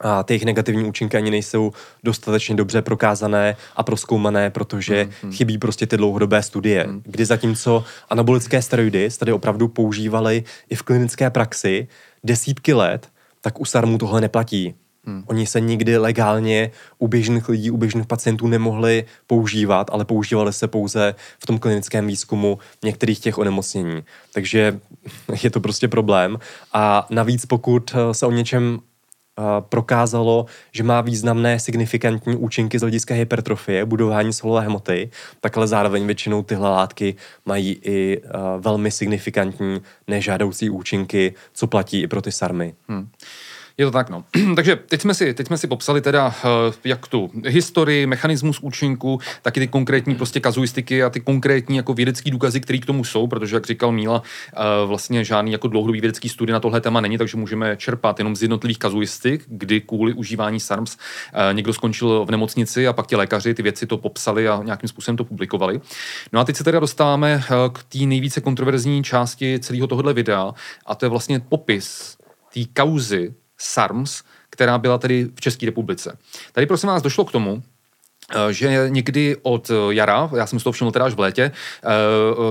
a ty jejich negativní účinky ani nejsou dostatečně dobře prokázané a proskoumané, protože mm, mm. chybí prostě ty dlouhodobé studie. Mm. Kdy zatímco anabolické steroidy tady opravdu používali i v klinické praxi desítky let, tak u SARMů tohle neplatí. Hmm. Oni se nikdy legálně u běžných lidí, u běžných pacientů nemohli používat, ale používali se pouze v tom klinickém výzkumu některých těch onemocnění. Takže je to prostě problém. A navíc pokud se o něčem prokázalo, že má významné signifikantní účinky z hlediska hypertrofie, budování svalové hmoty, tak ale zároveň většinou tyhle látky mají i velmi signifikantní nežádoucí účinky, co platí i pro ty sarmy. Hmm. Je to tak, no. Takže teď jsme, si, teď jsme si popsali teda uh, jak tu historii, mechanismus účinku, taky ty konkrétní prostě kazuistiky a ty konkrétní jako vědecký důkazy, které k tomu jsou, protože jak říkal Míla, uh, vlastně žádný jako dlouhodobý vědecký studie na tohle téma není, takže můžeme čerpat jenom z jednotlivých kazuistik, kdy kvůli užívání SARMS uh, někdo skončil v nemocnici a pak ti lékaři ty věci to popsali a nějakým způsobem to publikovali. No a teď se teda dostáváme k té nejvíce kontroverzní části celého tohohle videa a to je vlastně popis té kauzy SARMS, která byla tedy v České republice. Tady prosím vás došlo k tomu, eh, že někdy od jara, já jsem si to všiml teda až v létě, eh,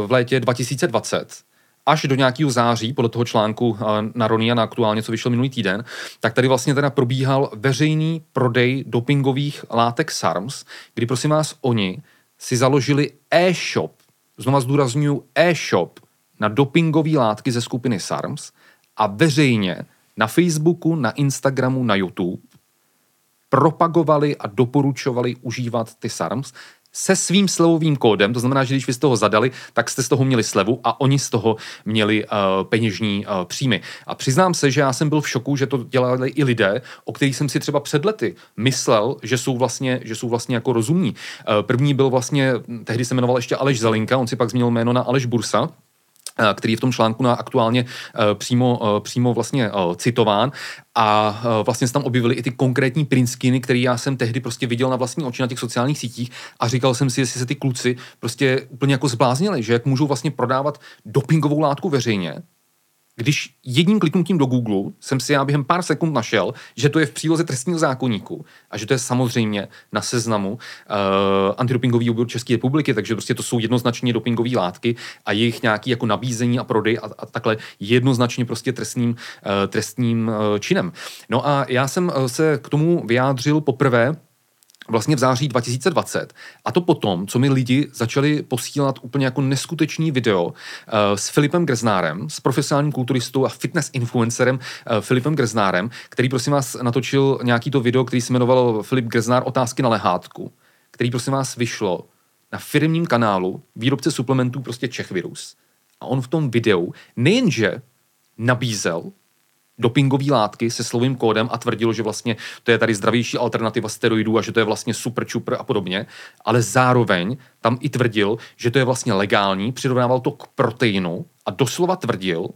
v létě 2020, až do nějakého září, podle toho článku eh, na Ronia na aktuálně, co vyšel minulý týden, tak tady vlastně teda probíhal veřejný prodej dopingových látek SARMS, kdy prosím vás oni si založili e-shop, znova zdůraznuju e-shop na dopingové látky ze skupiny SARMS a veřejně na Facebooku, na Instagramu, na YouTube propagovali a doporučovali užívat ty SARMs se svým slevovým kódem, to znamená, že když vy z toho zadali, tak jste z toho měli slevu a oni z toho měli uh, peněžní uh, příjmy. A přiznám se, že já jsem byl v šoku, že to dělali i lidé, o kterých jsem si třeba před lety myslel, že jsou vlastně, že jsou vlastně jako rozumní. Uh, první byl vlastně, tehdy se jmenoval ještě Aleš Zalinka, on si pak změnil jméno na Aleš Bursa, který je v tom článku na aktuálně eh, přímo, eh, přímo vlastně citován. A vlastně se tam objevily i ty konkrétní prinskiny, které já jsem tehdy prostě viděl na vlastní oči na těch sociálních sítích a říkal jsem si, jestli se ty kluci prostě úplně jako zbláznili, že jak můžou vlastně prodávat dopingovou látku veřejně, když jedním kliknutím do Google jsem si já během pár sekund našel, že to je v příloze trestního zákonníku a že to je samozřejmě na seznamu uh, antidopingový obor České republiky, takže prostě to jsou jednoznačně dopingové látky a jejich nějaký jako nabízení a prodej a, a takhle jednoznačně prostě trestným, uh, trestním uh, činem. No a já jsem se k tomu vyjádřil poprvé vlastně v září 2020. A to potom, co mi lidi začali posílat úplně jako neskutečný video uh, s Filipem Greznárem, s profesionálním kulturistou a fitness influencerem uh, Filipem Greznárem, který prosím vás natočil nějaký to video, který se jmenoval Filip Greznár otázky na lehátku, který prosím vás vyšlo na firmním kanálu výrobce suplementů prostě Čechvirus. A on v tom videu nejenže nabízel dopingové látky se slovým kódem a tvrdil, že vlastně to je tady zdravější alternativa steroidů a že to je vlastně super čupr a podobně, ale zároveň tam i tvrdil, že to je vlastně legální, přirovnával to k proteinu a doslova tvrdil,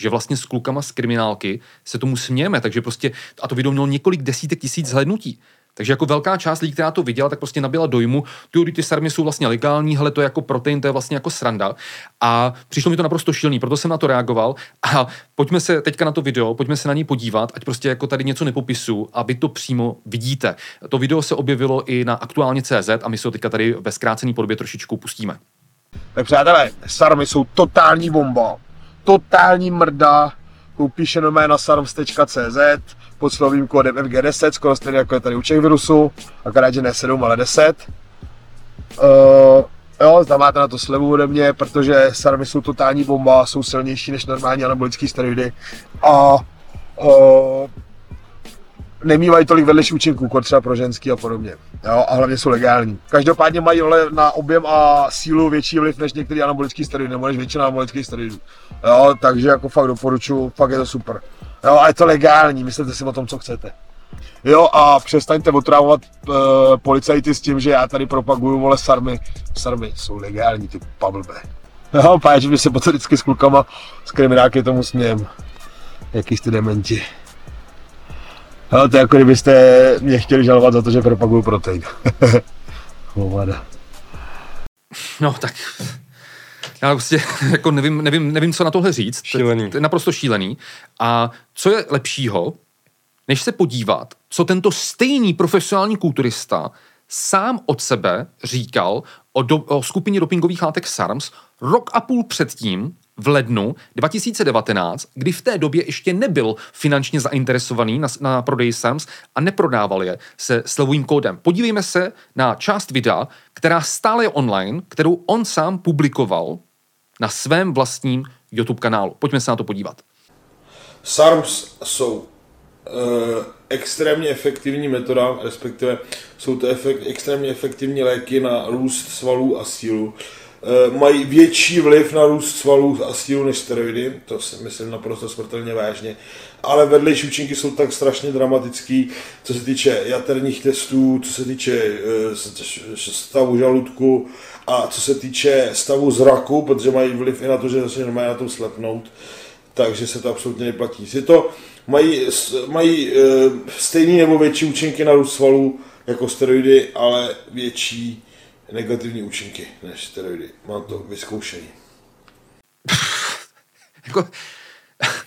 že vlastně s klukama z kriminálky se tomu smějeme, takže prostě, a to video mělo několik desítek tisíc zhlednutí. Takže jako velká část lidí, která to viděla, tak prostě nabila dojmu, ty, ty sarmy jsou vlastně legální, hele, to je jako protein, to je vlastně jako sranda. A přišlo mi to naprosto šilný, proto jsem na to reagoval. A pojďme se teďka na to video, pojďme se na ní podívat, ať prostě jako tady něco nepopisu, aby to přímo vidíte. To video se objevilo i na aktuálně CZ a my se ho teďka tady ve zkrácený podobě trošičku pustíme. Tak přátelé, sarmy jsou totální bomba, totální mrda, koupíš jenom na sarms.cz, pod slovým kódem FG10, skoro stejně jako je tady u Czech virusu, akorát, že ne 7, ale 10. Uh, Jo, tam máte na to slevu ode mě, protože sarmy jsou totální bomba, jsou silnější než normální anabolické steroidy a uh, nemývají tolik vedlejších účinků, jako třeba pro ženský a podobně. Jo, a hlavně jsou legální. Každopádně mají ale na objem a sílu větší vliv než některé anabolické steroidy, nebo než většina anabolických steroidů. Jo, takže jako fakt doporučuji, fakt je to super. Jo, a je to legální, myslíte si o tom, co chcete. Jo, a přestaňte otrávovat uh, policajty s tím, že já tady propaguju, vole, sarmy. Sarmy jsou legální, ty pablbe. Jo, páč, že se potom vždycky s klukama, s krimináky tomu smějem. Jaký jste dementi. Jo, to je jako kdybyste mě chtěli žalovat za to, že propaguju protein. Hovada. No, tak já prostě jako nevím, nevím, nevím, co na tohle říct. Šílený. To je naprosto šílený. A co je lepšího, než se podívat, co tento stejný profesionální kulturista sám od sebe říkal o, do, o skupině dopingových látek SARMS rok a půl předtím, v lednu 2019, kdy v té době ještě nebyl finančně zainteresovaný na, na prodej SAMS a neprodával je se slovým kódem. Podívejme se na část videa, která stále je online, kterou on sám publikoval na svém vlastním YouTube kanálu. Pojďme se na to podívat. SARMS jsou e, extrémně efektivní metoda, respektive jsou to efekt, extrémně efektivní léky na růst svalů a sílu. E, mají větší vliv na růst svalů a sílu než steroidy, to si myslím naprosto smrtelně vážně, ale vedlejší účinky jsou tak strašně dramatický, co se týče jaterních testů, co se týče e, stavu žaludku a co se týče stavu zraku, protože mají vliv i na to, že se normálně na tom slepnout takže se to absolutně neplatí. Je to, mají, mají e, stejný nebo větší účinky na růst svalů jako steroidy, ale větší negativní účinky než steroidy. Mám to vyzkoušení. jako,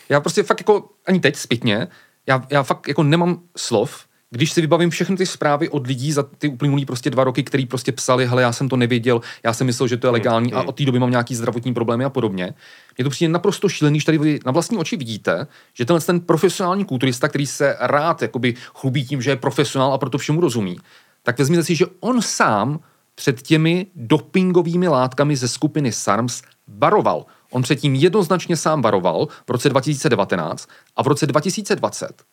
já prostě fakt jako ani teď zpětně, já, já fakt jako nemám slov, když si vybavím všechny ty zprávy od lidí za ty uplynulý prostě dva roky, který prostě psali, hele, já jsem to nevěděl, já jsem myslel, že to je legální a od té doby mám nějaký zdravotní problémy a podobně. Je to přijde naprosto šílený, že tady vy na vlastní oči vidíte, že tenhle ten profesionální kulturista, který se rád jakoby chlubí tím, že je profesionál a proto všemu rozumí, tak vezměte si, že on sám před těmi dopingovými látkami ze skupiny SARMS varoval. On předtím jednoznačně sám varoval v roce 2019 a v roce 2020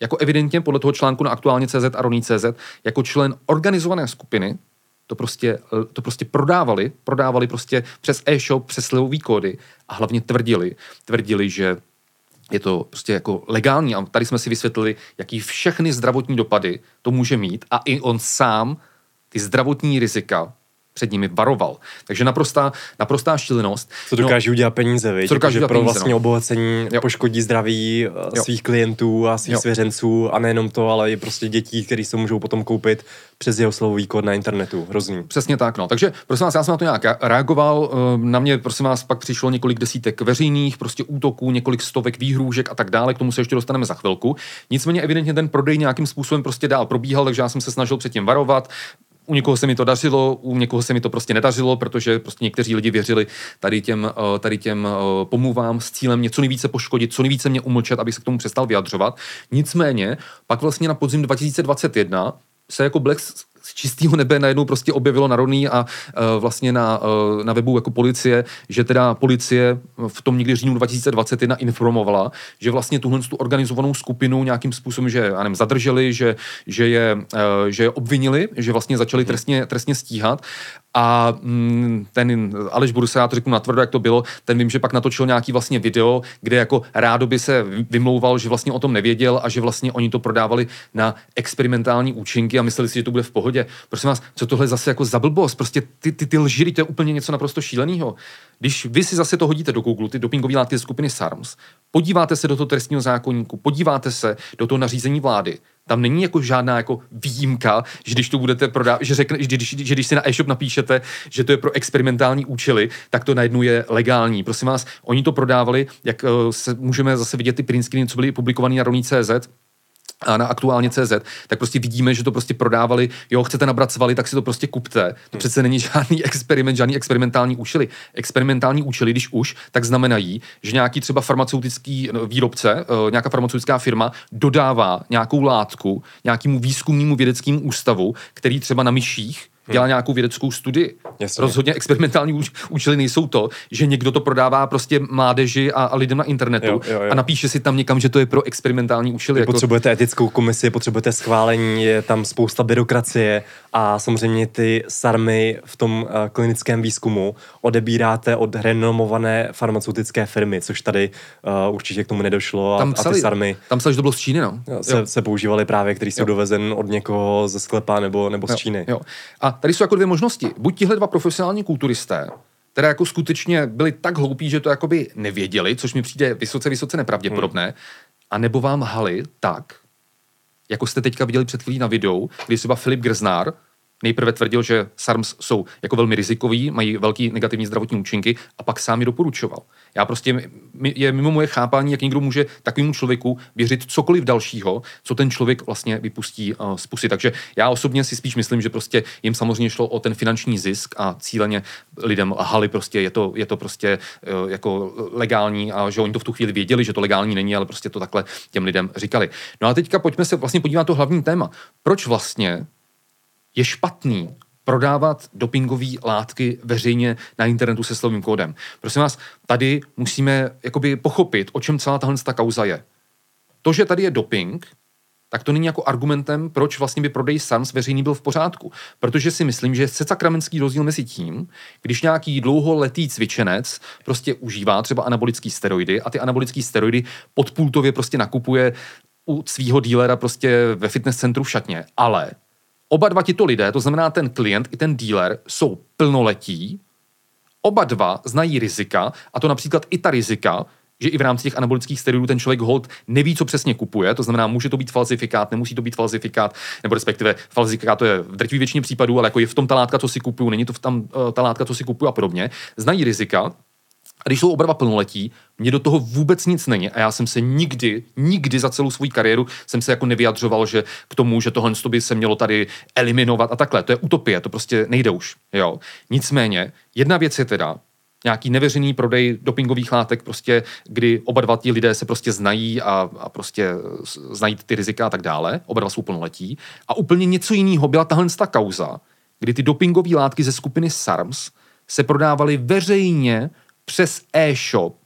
jako evidentně podle toho článku na aktuálně CZ a Roní CZ, jako člen organizované skupiny, to prostě, to prostě prodávali, prodávali prostě přes e-shop, přes slevový kódy a hlavně tvrdili, tvrdili, že je to prostě jako legální a tady jsme si vysvětlili, jaký všechny zdravotní dopady to může mít a i on sám ty zdravotní rizika před nimi varoval. Takže naprostá, naprostá šílenost. Co dokáže no, udělat peníze, víš? Co dokáže že pro peníze, vlastní no. obohacení jo. poškodí zdraví eh, jo. svých klientů a svých jo. svěřenců a nejenom to, ale i prostě dětí, které se můžou potom koupit přes jeho slovový kód na internetu. Hrozný. Přesně tak, no. Takže prosím vás, já jsem na to nějak reagoval. Eh, na mě, prosím vás, pak přišlo několik desítek veřejných prostě útoků, několik stovek výhrůžek a tak dále. K tomu se ještě dostaneme za chvilku. Nicméně evidentně ten prodej nějakým způsobem prostě dál probíhal, takže já jsem se snažil předtím varovat u někoho se mi to dařilo, u někoho se mi to prostě nedařilo, protože prostě někteří lidi věřili tady těm, eh, tady těm eh, pomluvám s cílem něco nejvíce poškodit, co nejvíce mě umlčet, abych se k tomu přestal vyjadřovat. Nicméně, pak vlastně na podzim 2021 se jako Black čistého nebe najednou prostě objevilo na Roný a uh, vlastně na, uh, na webu jako policie, že teda policie v tom někdy říjnu 2021 informovala, že vlastně tuhle tu organizovanou skupinu nějakým způsobem, že já nevím, zadrželi, že, že, je, uh, že je obvinili, že vlastně začali trestně, trestně stíhat a mm, ten Aleš Budu se já to řeknu natvrdo, jak to bylo, ten vím, že pak natočil nějaký vlastně video, kde jako rádoby se vymlouval, že vlastně o tom nevěděl a že vlastně oni to prodávali na experimentální účinky a mysleli si, že to bude v pohodě. Prosím vás, co tohle zase jako za blbost? Prostě ty, ty, ty lžiry, to je úplně něco naprosto šíleného. Když vy si zase to hodíte do Google, ty dopingové látky skupiny SARMS, podíváte se do toho trestního zákonníku, podíváte se do toho nařízení vlády, tam není jako žádná jako výjimka, že když to budete prodávat, že, řekne, že, když, že když si na e-shop napíšete, že to je pro experimentální účely, tak to najednou je legální. Prosím vás, oni to prodávali, jak uh, se můžeme zase vidět ty print screeny, co byly publikované na Roní.cz, a na aktuálně CZ, tak prostě vidíme, že to prostě prodávali, jo, chcete nabrat svaly, tak si to prostě kupte. To přece není žádný experiment, žádný experimentální účely. Experimentální účely, když už, tak znamenají, že nějaký třeba farmaceutický no, výrobce, eh, nějaká farmaceutická firma dodává nějakou látku nějakému výzkumnému vědeckému ústavu, který třeba na myších dělá nějakou vědeckou studii. Jasně. Rozhodně experimentální úč- účely nejsou to, že někdo to prodává prostě mládeži a, a lidem na internetu Jo, jo, jo. a napíše si tam někam, že to je pro experimentální účely. Jako, Potřebujete etickou komisi, potřebujete schválení, je tam spousta byrokracie a samozřejmě ty sarmy v tom uh, klinickém výzkumu odebíráte od renomované farmaceutické firmy, což tady uh, určitě k tomu nedošlo a, tam a psali, ty sarmy tam psali, že to bylo z Číny, no. se, se používaly právě, který jsou Jo. dovezen od někoho ze sklepa nebo, nebo z Jo, Číny. Jo. A tady jsou jako dvě možnosti. Buď tihle dva profesionální kulturisté, které jako skutečně byli tak hloupí, že to jakoby nevěděli, což mi přijde vysoce, vysoce nepravděpodobné, hmm. a nebo vám hali tak, jako jste teďka viděli před chvílí na videu, kdy třeba Filip Grznár nejprve tvrdil, že SARMs jsou jako velmi rizikoví, mají velký negativní zdravotní účinky a pak sám je doporučoval. Já prostě, je mimo moje chápání, jak někdo může takovému člověku věřit cokoliv dalšího, co ten člověk vlastně vypustí uh, z pusy. Takže já osobně si spíš myslím, že prostě jim samozřejmě šlo o ten finanční zisk a cíleně lidem lhali prostě, je to, je to prostě uh, jako legální a že oni to v tu chvíli věděli, že to legální není, ale prostě to takhle těm lidem říkali. No a teďka pojďme se vlastně podívat na to hlavní téma. Proč vlastně je špatný prodávat dopingové látky veřejně na internetu se slovním kódem. Prosím vás, tady musíme jakoby pochopit, o čem celá tahle ta kauza je. To, že tady je doping, tak to není jako argumentem, proč vlastně by prodej SARMS veřejný byl v pořádku. Protože si myslím, že je sakramentský rozdíl mezi tím, když nějaký dlouholetý cvičenec prostě užívá třeba anabolický steroidy a ty anabolický steroidy podpultově prostě nakupuje u svého dílera prostě ve fitness centru v šatně. Ale oba dva tito lidé, to znamená ten klient i ten dealer, jsou plnoletí, oba dva znají rizika, a to například i ta rizika, že i v rámci těch anabolických steroidů ten člověk hold neví, co přesně kupuje, to znamená, může to být falzifikát, nemusí to být falzifikát, nebo respektive falzifikát to je v drtivé většině případů, ale jako je v tom ta látka, co si kupuju, není to v tam eh, ta látka, co si kupuju a podobně. Znají rizika, a když jsou oba dva plnoletí, mně do toho vůbec nic není a já jsem se nikdy, nikdy za celou svou kariéru jsem se jako nevyjadřoval, že k tomu, že tohle by se mělo tady eliminovat a takhle. To je utopie, to prostě nejde už. Jo. Nicméně, jedna věc je teda, nějaký neveřejný prodej dopingových látek, prostě, kdy oba dva ti lidé se prostě znají a, a prostě znají ty rizika a tak dále, oba dva jsou plnoletí. A úplně něco jiného byla tahle ta kauza, kdy ty dopingové látky ze skupiny SARMS se prodávaly veřejně přes e-shop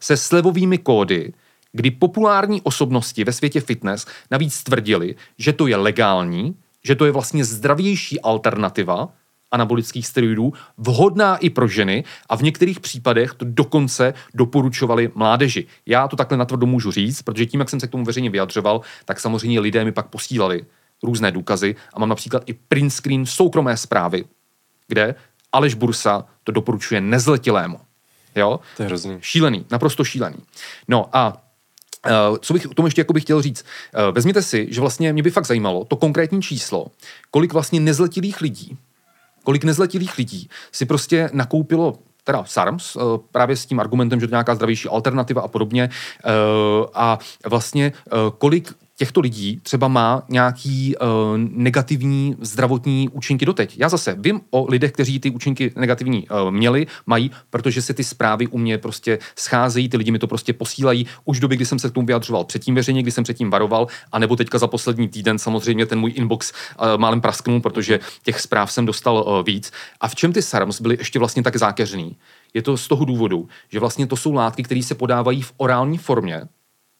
se slevovými kódy, kdy populární osobnosti ve světě fitness navíc tvrdili, že to je legální, že to je vlastně zdravější alternativa anabolických steroidů, vhodná i pro ženy a v některých případech to dokonce doporučovali mládeži. Já to takhle natvrdo můžu říct, protože tím, jak jsem se k tomu veřejně vyjadřoval, tak samozřejmě lidé mi pak posílali různé důkazy a mám například i print screen soukromé zprávy, kde Aleš Bursa to doporučuje nezletilému. Jo? To je hrozný. Šílený, naprosto šílený. No a Uh, co bych k tomu ještě jako bych chtěl říct? Uh, vezměte si, že vlastně mě by fakt zajímalo to konkrétní číslo, kolik vlastně nezletilých lidí, kolik nezletilých lidí si prostě nakoupilo teda SARMS, eh, právě s tím argumentem, že to je nějaká zdravější alternativa a podobně. A vlastně kolik těchto lidí třeba má nějaký uh, negativní zdravotní účinky doteď. Já zase vím o lidech, kteří ty účinky negativní uh, měli, mají, protože se ty zprávy u mě prostě scházejí, ty lidi mi to prostě posílají už v době, kdy jsem se k tomu vyjadřoval předtím veřejně, kdy jsem předtím varoval, anebo teďka za poslední týden samozřejmě ten můj inbox uh, málem prasknul, protože těch zpráv jsem dostal uh, víc. A v čem ty SARMs byly ještě vlastně tak zákeřný? Je to z toho důvodu, že vlastně to jsou látky, které se podávají v orální formě,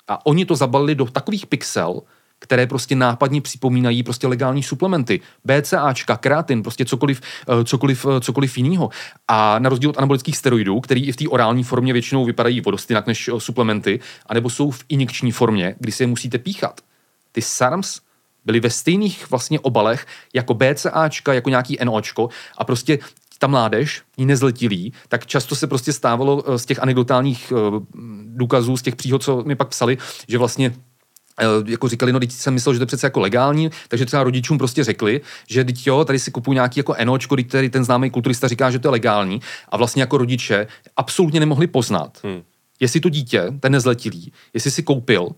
a oni to zabalili do takových pixel, které prostě nápadně připomínají prostě legální suplementy. BCAčka, kreatin, prostě cokoliv, eh, cokoliv, eh, cokoliv jiného. A na rozdíl od anabolických steroidů, který i v té orální formě většinou vypadají o dost jinak než eh, suplementy, anebo jsou v injekční formě, kdy si je musíte píchat. Ty SARMs byly ve stejných vlastně obalech jako BCAčka, jako nějaký NOčko a prostě ta mládež, ní nezletilí, tak často se prostě stávalo eh, z těch anekdotálních eh, důkazů, z těch příhod, co mi pak psali, že vlastně eh, jako říkali, no teď jsem myslel, že to je přece jako legální, takže třeba rodičům prostě řekli, že teď jo, tady si kupuju nějaký jako enočko, teď tady ten známý kulturista říká, že to je legální a vlastně jako rodiče absolutně nemohli poznat, hmm. jestli to dítě, ten nezletilý, jestli si koupil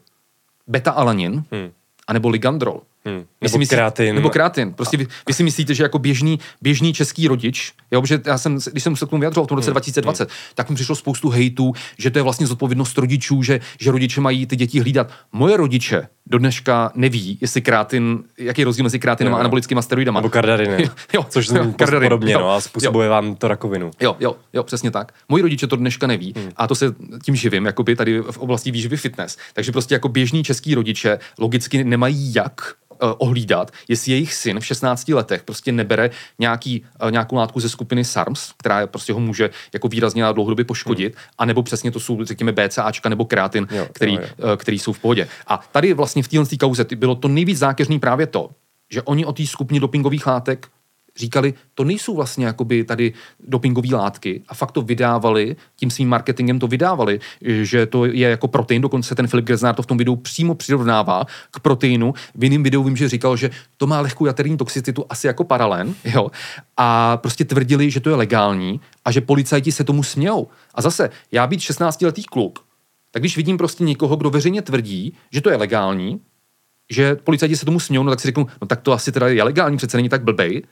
beta-alanin, hmm. anebo ligandrol. Hmm. Vy Nebo si myslíte- kreatin. Nebo kreatin. Prostě vy, vy si myslíte, že jako běžný, běžný český rodič, jo, protože já jsem, když jsem se k tomu vyjadřoval v tom roce 2020, tak mi přišlo spoustu hejtů, že to je vlastně zodpovědnost rodičů, že, že rodiče mají ty děti hlídat. Moje rodiče do dneška neví, jestli kreatin, jaký je rozdíl mezi kreatinem a Jo. anabolickými steroidama. Nebo kardarinem. Jo, jo, Což jo, kardarin, podobně, jo, no, a způsobuje vám to rakovinu. Jo, jo, jo, přesně tak. Moji rodiče to dneška neví hmm. a to se tím živím, jakoby tady v oblasti výživy fitness. Takže prostě jako běžní český rodiče logicky nemají jak ohlídat, jestli jejich syn v 16 letech prostě nebere nějaký, eh, nějakou látku ze skupiny SARMS, která prostě ho může jako výrazně a dlouhodobě poškodit, hmm. anebo přesně to jsou, řekněme, BCAčka nebo kreatin, Jo, který, jo, eh, který jsou v pohodě. A tady vlastně v téhle kauze bylo to nejvíc zákeřný právě to, že oni o té skupině dopingových látek říkali, to nejsou vlastně jakoby tady dopingové látky a fakt to vydávali, tím svým marketingem to vydávali, že to je jako protein, dokonce ten Filip Greznár to v tom videu přímo přirovnává k proteinu. V jiném videu vím, že říkal, že to má lehkou jaterní toxicitu asi jako paralen, jo, a prostě tvrdili, že to je legální a že policajti se tomu smějou. A zase, já být 16-letý kluk, tak když vidím prostě někoho, kdo veřejně tvrdí, že to je legální, že policajti se tomu smějou, no tak si řeknu, no tak to asi teda je legální, přece není tak blbej,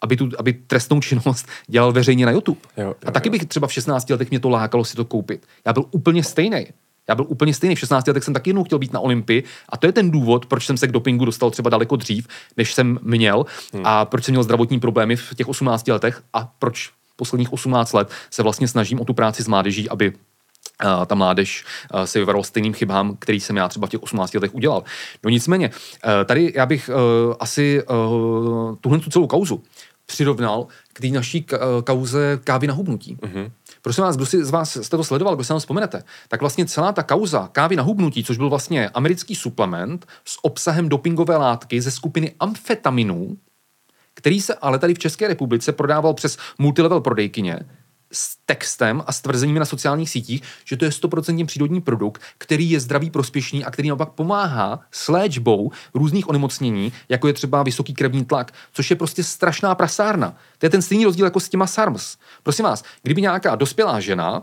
aby, tu, aby trestnou činnost dělal veřejně na YouTube. Jo, jo, a taky bych třeba v 16 letech mě to lákalo si to koupit. Já byl úplně stejný. Já byl úplně stejný. V 16 letech jsem taky jednou chtěl být na Olympii a to je ten důvod, proč jsem se k dopingu dostal třeba daleko dřív, než jsem měl hmm. a proč jsem měl zdravotní problémy v těch 18 letech a proč posledních 18 let se vlastně snažím o tu práci s mládeží, aby a ta mládež a, se vyvarovala stejným chybám, který jsem já třeba v těch 18 letech udělal. No nicméně, eh, tady já bych eh, asi eh, tuhle tu celou kauzu přirovnal k té naší eh, kauze kávy na hubnutí. Mm-hmm. Prosím vás, kdo si z vás jste to sledoval, kdo si nám vzpomenete, tak vlastně celá ta kauza kávy na hubnutí, což byl vlastně americký suplement s obsahem dopingové látky ze skupiny amfetaminů, který se ale tady v České republice prodával přes multilevel prodejkyně s textem a s tvrzeními na sociálních sítích, že to je 100% přírodní produkt, který je zdravý, prospěšný a který naopak pomáhá s léčbou různých onemocnění, jako je třeba vysoký krevní tlak, což je prostě strašná prasárna. To je ten stejný rozdíl jako s těma SARMS. Prosím vás, kdyby nějaká dospělá žena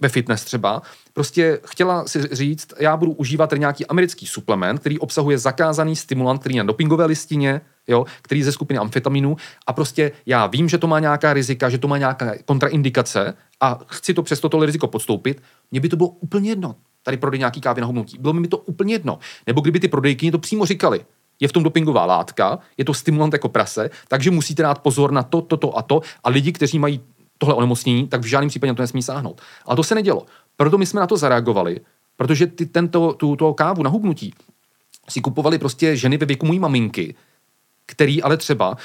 ve fitness třeba, prostě chtěla si říct, já budu užívat nějaký americký suplement, který obsahuje zakázaný stimulant, který je na dopingové listině, jo, který je ze skupiny amfetaminů a prostě já vím, že to má nějaká rizika, že to má nějaká kontraindikace a chci to přesto tohle riziko podstoupit, mně by to bylo úplně jedno. Tady prodej nějaký kávy na hubnutí. Bylo by mi to úplně jedno. Nebo kdyby ty prodejkyně to přímo říkali, je v tom dopingová látka, je to stimulant jako prase, takže musíte dát pozor na to, toto a to. A lidi, kteří mají tohle onemocnění, tak v žádném případě na to nesmí sáhnout. Ale to se nedělo. Proto my jsme na to zareagovali, protože ty, tento, tu, tu kávu na hubnutí si kupovali prostě ženy ve věku mojí maminky, který ale třeba uh,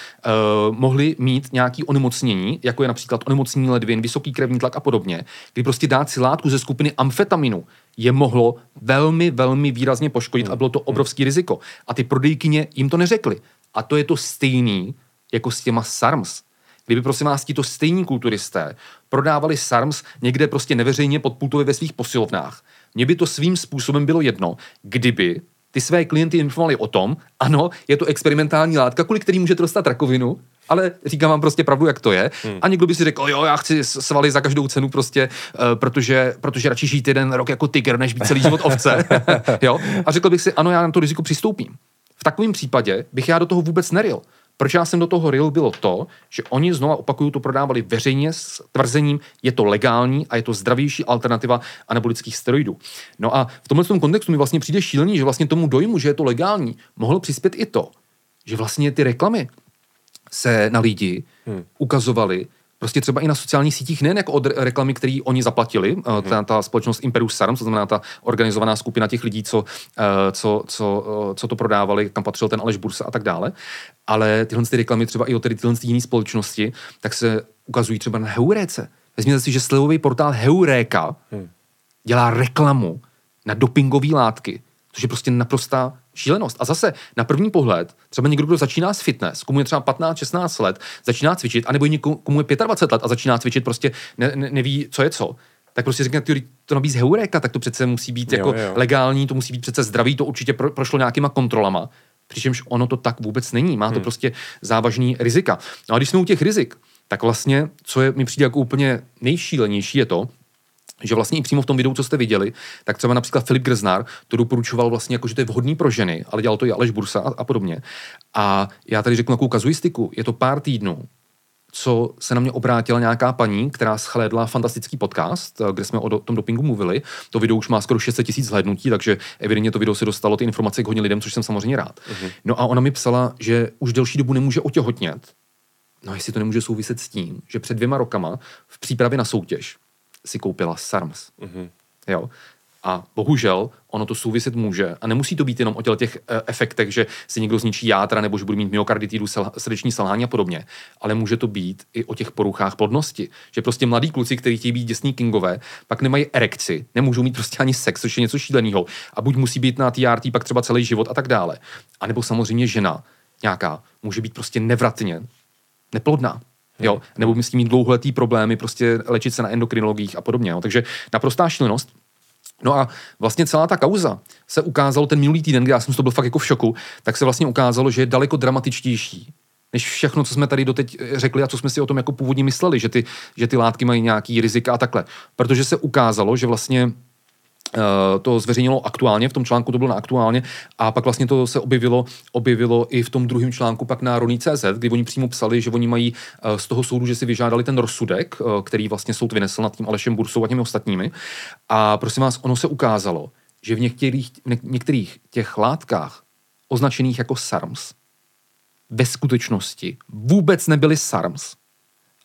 mohli mít nějaký onemocnění, jako je například onemocnění ledvin, vysoký krevní tlak a podobně, kdy prostě dát si látku ze skupiny amfetaminu je mohlo velmi, velmi výrazně poškodit a bylo to obrovský riziko. A ty prodejkyně jim to neřekly. A to je to stejný jako s těma SARMS. Kdyby prosím vás tito stejní kulturisté prodávali SARMS někde prostě neveřejně podpultově ve svých posilovnách, mně by to svým způsobem bylo jedno, kdyby ty své klienty informovali o tom, ano, je to experimentální látka, kvůli který můžete dostat rakovinu, ale říkám vám prostě pravdu, jak to je. Hmm. A někdo by si řekl, jo, já chci svaly za každou cenu prostě, uh, protože, protože radši žít jeden rok jako tygr, než být celý život ovce. jo? A řekl bych si, ano, já na to riziko přistoupím. V takovém případě bych já do toho vůbec neril. Proč já jsem do toho ril, bylo to, že oni znova opakuju, to prodávali veřejně s tvrzením, je to legální a je to zdravější alternativa anabolických steroidů. No a v tomhle tom kontextu mi vlastně přijde šílený, že vlastně tomu dojmu, že je to legální, mohlo přispět i to, že vlastně ty reklamy se na lidi hmm. ukazovaly prostě třeba i na sociálních sítích, nejen jako od re- reklamy, které oni zaplatili, hmm. ta, ta společnost Imperius Sarum, to znamená ta organizovaná skupina těch lidí, co, eh, co, co, eh, co to prodávali, kam patřil ten Aleš Bursa a tak dále, ale tyhle ty reklamy třeba i od tady tyhle jiné společnosti, tak se ukazují třeba na Heuréce. Vezměte si, že slevový portál Heuréka hmm. dělá reklamu na dopingové látky, což je prostě naprostá šílenost. A zase na první pohled, třeba někdo, kdo začíná s fitness, komu je třeba 15-16 let, začíná cvičit, anebo někomu, komu je 25 let a začíná cvičit, prostě ne, ne, neví, co je co, tak prostě řekne, ty, to nabízí Heureka, tak to přece musí být Jo, jako jo. legální, to musí být přece zdravý, to určitě pro, prošlo nějakýma kontrolama. Přičemž ono to tak vůbec není. Má to hmm. prostě závažný rizika. No a když jsme u těch rizik, tak vlastně, co je, mi přijde jako úplně nejšílenější, je to, že vlastně i přímo v tom videu, co jste viděli, tak třeba například Filip Grznar to doporučoval vlastně jako, že to je vhodný pro ženy, ale dělal to i Aleš Bursa a, a podobně. A já tady řeknu takovou kazuistiku. Je to pár týdnů, co se na mě obrátila nějaká paní, která shlédla fantastický podcast, kde jsme o tom dopingu mluvili. To video už má skoro 600 tisíc zhlédnutí, takže evidentně to video se dostalo ty informace k hodně lidem, což jsem samozřejmě rád. Uh-huh. No a ona mi psala, že už delší dobu nemůže otěhotnět. No jestli to nemůže souviset s tím, že před dvěma rokama v přípravě na soutěž si koupila SARMS. Uh-huh. Jo? A bohužel ono to souviset může. A nemusí to být jenom o těch e, efektech, že si někdo zničí játra nebo že bude mít myokarditidu, sel, srdeční selhání a podobně. Ale může to být i o těch poruchách plodnosti. Že prostě mladí kluci, kteří chtějí být děsní kingové, pak nemají erekci, nemůžou mít prostě ani sex, což je něco šíleného. A buď musí být na TRT pak třeba celý život a tak dále. A nebo samozřejmě žena nějaká může být prostě nevratně neplodná. Jo? Nebo s tím mít dlouholetý problémy, prostě léčit se na endokrinologiích a podobně. Jo? Takže naprostá šílenost. No a vlastně celá ta kauza se ukázalo ten minulý týden, kdy já jsem to byl fakt jako v šoku, tak se vlastně ukázalo, že je daleko dramatičtější než všechno, co jsme tady doteď řekli a co jsme si o tom jako původně mysleli, že ty, že ty látky mají nějaký rizika a takhle. Protože se ukázalo, že vlastně Eh, to zveřejnilo aktuálně, v tom článku to bylo na aktuálně a pak vlastně to se objevilo, objevilo i v tom druhém článku pak na Roní.cz, kdy oni přímo psali, že oni mají eh, z toho soudu, že si vyžádali ten rozsudek, eh, který vlastně soud vynesl nad tím Alešem Bursou a těmi ostatními. A prosím vás, ono se ukázalo, že v některých, některých těch látkách označených jako SARMS ve skutečnosti vůbec nebyly SARMS,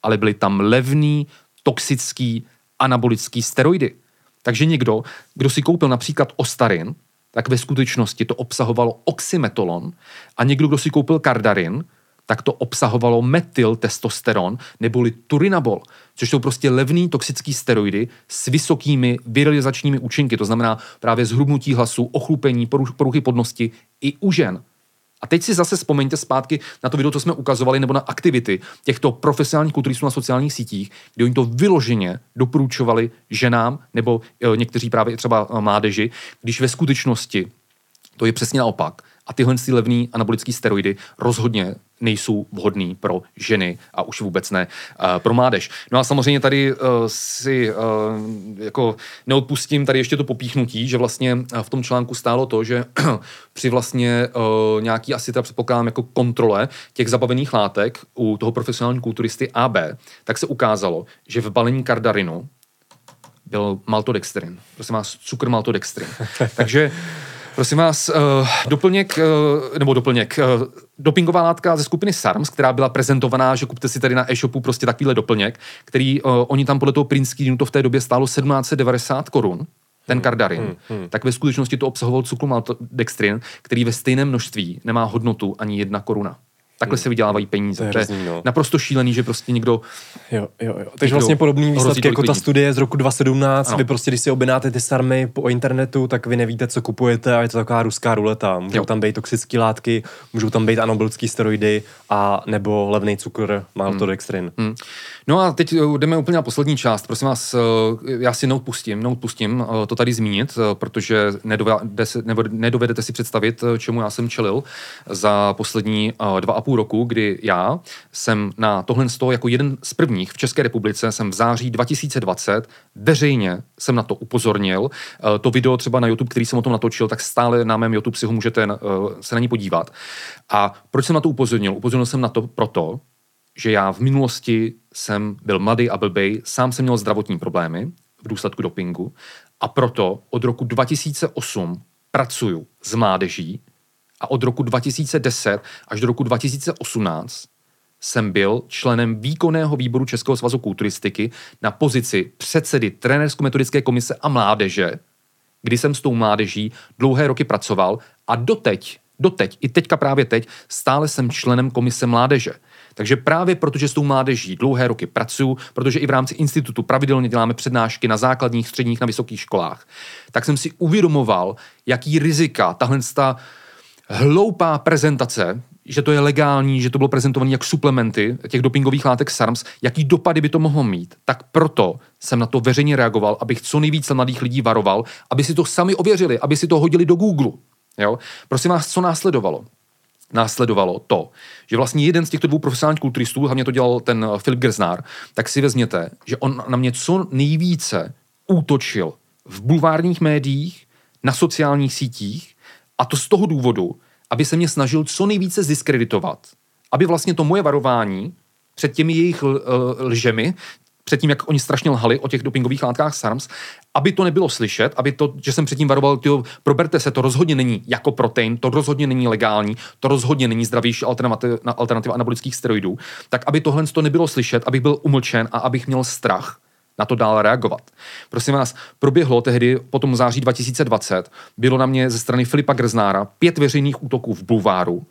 ale byly tam levný, toxický, anabolický steroidy. Takže někdo, kdo si koupil například Ostarin, tak ve skutečnosti to obsahovalo oxymetolon a někdo, kdo si koupil Kardarin, tak to obsahovalo metyltestosteron neboli turinabol, což jsou prostě levný toxický steroidy s vysokými viralizačními účinky, to znamená právě zhrubnutí hlasu, ochlupení, poruchy podnosti i u žen. A teď si zase vzpomeňte zpátky na to video, co jsme ukazovali, nebo na aktivity těchto profesionálních kulturistů na sociálních sítích, kde oni to vyloženě doporučovali ženám nebo e, někteří právě třeba e, mládeži, když ve skutečnosti to je přesně naopak. A tyhle levné anabolické steroidy rozhodně nejsou vhodný pro ženy a už vůbec ne uh, pro mládež. No a samozřejmě tady uh, si uh, jako neodpustím tady ještě to popíchnutí, že vlastně v tom článku stálo to, že při vlastně uh, nějaký asi teda předpokládám jako kontrole těch zabavených látek u toho profesionálního kulturisty AB, tak se ukázalo, že v balení kardarinu byl maltodextrin. Prosím vás, cukr maltodextrin. Takže Prosím vás, uh, doplněk, uh, nebo doplněk, uh, dopingová látka ze skupiny SARMS, která byla prezentovaná, že kupte si tady na e-shopu prostě takovýhle doplněk, který oni tam podle toho Prince to v té době stálo 1790 korun, ten kardarin, hmm, hmm, hmm. tak ve skutečnosti to obsahoval maltodextrin, který ve stejném množství nemá hodnotu ani jedna koruna. Takhle hmm. se vydělávají peníze. To je, hrozný, no. naprosto šílený, že prostě někdo. Jo, jo, jo. Takže vlastně podobný výsledky jako ta studie z roku 2017. Ano. Vy prostě, když si objednáte ty sarmy po internetu, tak vy nevíte, co kupujete a je to taková ruská ruleta. Můžou jo. tam být toxické látky, můžou tam být anabolické steroidy a nebo levný cukr, maltodextrin. Hmm. Hmm. No a teď eh, jdeme úplně na poslední část. Prosím vás, eh, já si neodpustím, neodpustím eh, to tady zmínit, protože nedovedete si představit, čemu já jsem čelil za poslední dva a půl roku, kdy já jsem na tohle z toho jako jeden z prvních v České republice jsem v září 2020 veřejně jsem na to upozornil. To video třeba na YouTube, který jsem o tom natočil, tak stále na mém YouTube si ho můžete se na ní podívat. A proč jsem na to upozornil? Upozornil jsem na to proto, že já v minulosti jsem byl mladý a blbej, sám jsem měl zdravotní problémy v důsledku dopingu a proto od roku 2008 pracuju s mládeží a od roku 2010 až do roku 2018 jsem byl členem výkonného výboru Českého svazu kulturistiky na pozici předsedy trenérsko-metodické komise a mládeže, kdy jsem s tou mládeží dlouhé roky pracoval a doteď, doteď, i teďka právě teď, stále jsem členem komise mládeže. Takže právě protože s tou mládeží dlouhé roky pracuju, protože i v rámci institutu pravidelně děláme přednášky na základních, středních, na vysokých školách, tak jsem si uvědomoval, jaký rizika tahle ta hloupá prezentace, že to je legální, že to bylo prezentované jak suplementy těch dopingových látek SARMS, jaký dopady by to mohlo mít. Tak proto jsem na to veřejně reagoval, abych co nejvíce mladých lidí varoval, aby si to sami ověřili, aby si to hodili do Google. Jo? Prosím vás, co následovalo? následovalo to, že vlastně jeden z těchto dvou profesionálních kulturistů, hlavně to dělal ten Filip Gerznár, tak si vezměte, že on na mě co nejvíce útočil v bulvárních médiích, na sociálních sítích a to z toho důvodu, aby se mě snažil co nejvíce zdiskreditovat. Aby vlastně to moje varování před těmi jejich lžemi, před tím, jak oni strašně lhali o těch dopingových látkách SARMS, aby to nebylo slyšet, aby to, že jsem předtím varoval, tyjo, proberte se, to rozhodně není jako protein, to rozhodně není legální, to rozhodně není zdravější alternativa, alternativa anabolických steroidů, tak aby tohle to nebylo slyšet, abych byl umlčen a abych měl strach na to dál reagovat. Prosím vás, proběhlo tehdy po tom září 2020, bylo na mě ze strany Filipa Grznára pět veřejných útoků v bulváru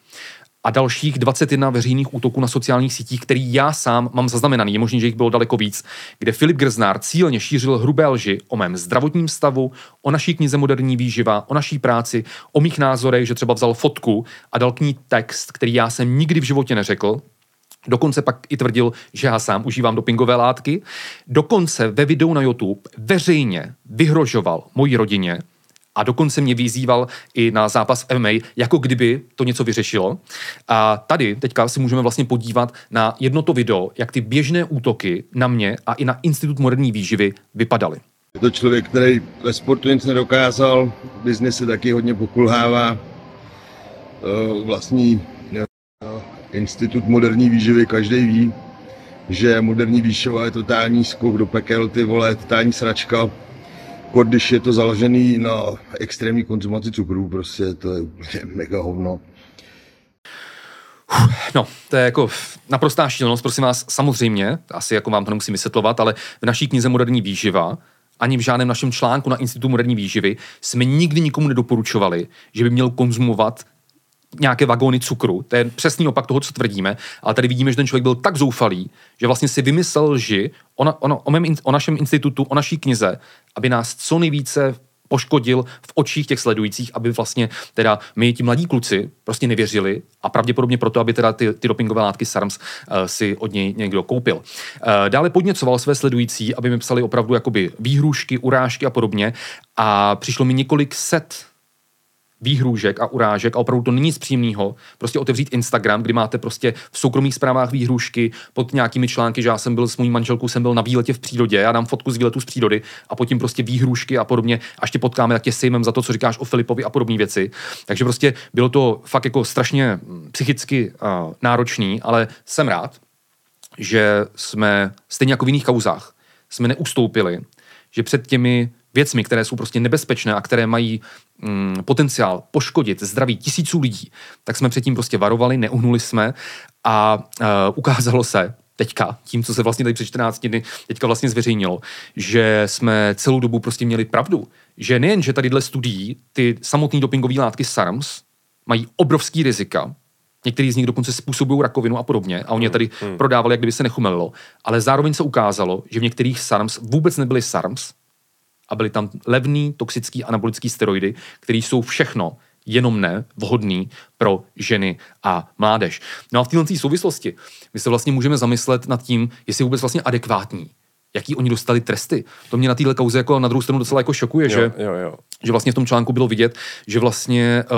a dalších 21 veřejných útoků na sociálních sítích, který já sám mám zaznamenaný, je možné, že jich bylo daleko víc, kde Filip Grznár cílně šířil hrubé lži o mém zdravotním stavu, o naší knize Moderní výživa, o naší práci, o mých názorech, že třeba vzal fotku a dal k ní text, který já jsem nikdy v životě neřekl, Dokonce pak i tvrdil, že já sám užívám dopingové látky. Dokonce ve videu na YouTube veřejně vyhrožoval mojí rodině, a dokonce mě vyzýval i na zápas v MMA, jako kdyby to něco vyřešilo. A tady teďka si můžeme vlastně podívat na jedno to video, jak ty běžné útoky na mě a i na Institut moderní výživy vypadaly. Je to člověk, který ve sportu nic nedokázal, v biznise taky hodně pokulhává. Vlastní Institut moderní výživy, každý ví, že moderní výživa je totální skok do pekel, ty vole, totální sračka když je to založený na extrémní konzumaci cukrů, prostě to je úplně mega hovno. No, to je jako naprostá šílenost, prosím vás, samozřejmě, asi jako vám to nemusím vysvětlovat, ale v naší knize Moderní výživa ani v žádném našem článku na Institutu moderní výživy jsme nikdy nikomu nedoporučovali, že by měl konzumovat nějaké vagóny cukru. To je přesný opak toho, co tvrdíme. Ale tady vidíme, že ten člověk byl tak zoufalý, že vlastně si vymyslel lži o, na, o, o, mém, o našem institutu, o naší knize, aby nás co nejvíce poškodil v očích těch sledujících, aby vlastně teda my, ti mladí kluci, prostě nevěřili a pravděpodobně proto, aby teda ty, ty dopingové látky SARMS uh, si od něj někdo koupil. Uh, dále podněcoval své sledující, aby mi psali opravdu jakoby výhrušky, urážky a podobně a přišlo mi několik set výhrůžek a urážek a opravdu to není nic příjemného. Prostě otevřít Instagram, kdy máte prostě v soukromých zprávách výhrůžky pod nějakými články, že já jsem byl s mojí manželkou, jsem byl na výletě v přírodě, já dám fotku z výletu z přírody a potom prostě výhrůžky a podobně. A ještě potkáme, tak tě sejmem za to, co říkáš o Filipovi a podobné věci. Takže prostě bylo to fakt jako strašně mm, psychicky uh, náročný, ale jsem rád, že jsme stejně jako v jiných kauzách jsme neustoupili, že před těmi věcmi, které jsou prostě nebezpečné a které mají mm, potenciál poškodit zdraví tisíců lidí, tak jsme předtím prostě varovali, neuhnuli jsme a uh, ukázalo se, teďka, tím, co se vlastně tady před 14 dny teďka vlastně zveřejnilo, že jsme celou dobu prostě měli pravdu. Že nejen, že tadyhle studií ty samotné dopingové látky SARMS mají obrovský rizika, Některý z nich dokonce způsobují rakovinu a podobně a oni je tady hmm. prodávali, jak kdyby se nechumelilo. Ale zároveň se ukázalo, že v některých SARMS vůbec nebyly SARMS, a byly tam levný toxický anabolický steroidy, které jsou všechno jenom ne vhodný pro ženy a mládež. No a v této souvislosti my se vlastně můžeme zamyslet nad tím, jestli je vůbec vlastně adekvátní jaký oni dostali tresty. To mě na téhle kauze jako na druhou stranu docela jako šokuje, jo, že, jo, jo. že vlastně v tom článku bylo vidět, že vlastně uh,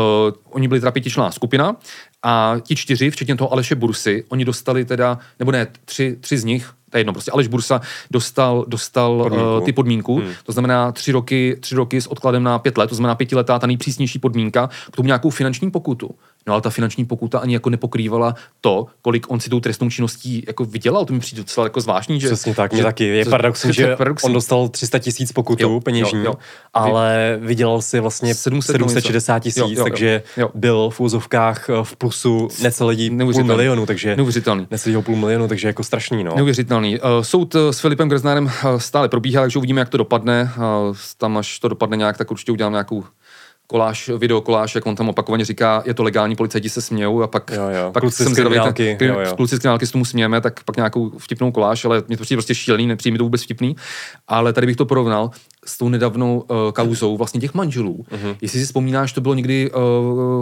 oni byli teda skupina a ti čtyři, včetně toho Aleše Bursy, oni dostali teda, nebo ne, tři, tři z nich to je jedno, prostě Aleš Bursa dostal, dostal podmínku. Uh, ty podmínku, hmm. to znamená tři roky, tři roky s odkladem na pět let, to znamená pětiletá ta nejpřísnější podmínka, k tomu nějakou finanční pokutu. No ale ta finanční pokuta ani jako nepokrývala to, kolik on si tou trestnou činností jako vydělal. To mi přijde docela jako zvláštní. Že, Přesně tak, mě taky. Je paradoxní, že paradoxní. on dostal 300 tisíc pokutu jo, peněžní, jo, jo. ale vydělal si vlastně 700 760 tisíc, takže jo. byl v úzovkách eh, v plusu necelý půl milionu, takže neuvěřitelný. necelý půl milionu, takže jako strašný. No. Neuvěřitelný. Uh, soud uh, s Filipem Greznárem uh, stále probíhá, takže uvidíme, jak to dopadne. Uh, tam, až to dopadne nějak, tak určitě udělám nějakou koláž, videokoláž, jak on tam opakovaně říká, je to legální, policajti se smějou. A pak, jo, jo. pak kluci jsem zvědavý, kluci z kriminálky s tomu smějeme, tak pak nějakou vtipnou koláž, ale mě to přijde prostě šílený, nepřijde to vůbec vtipný, ale tady bych to porovnal s tou nedávnou uh, kauzou vlastně těch manželů. Uh-huh. Jestli si vzpomínáš, to bylo někdy uh,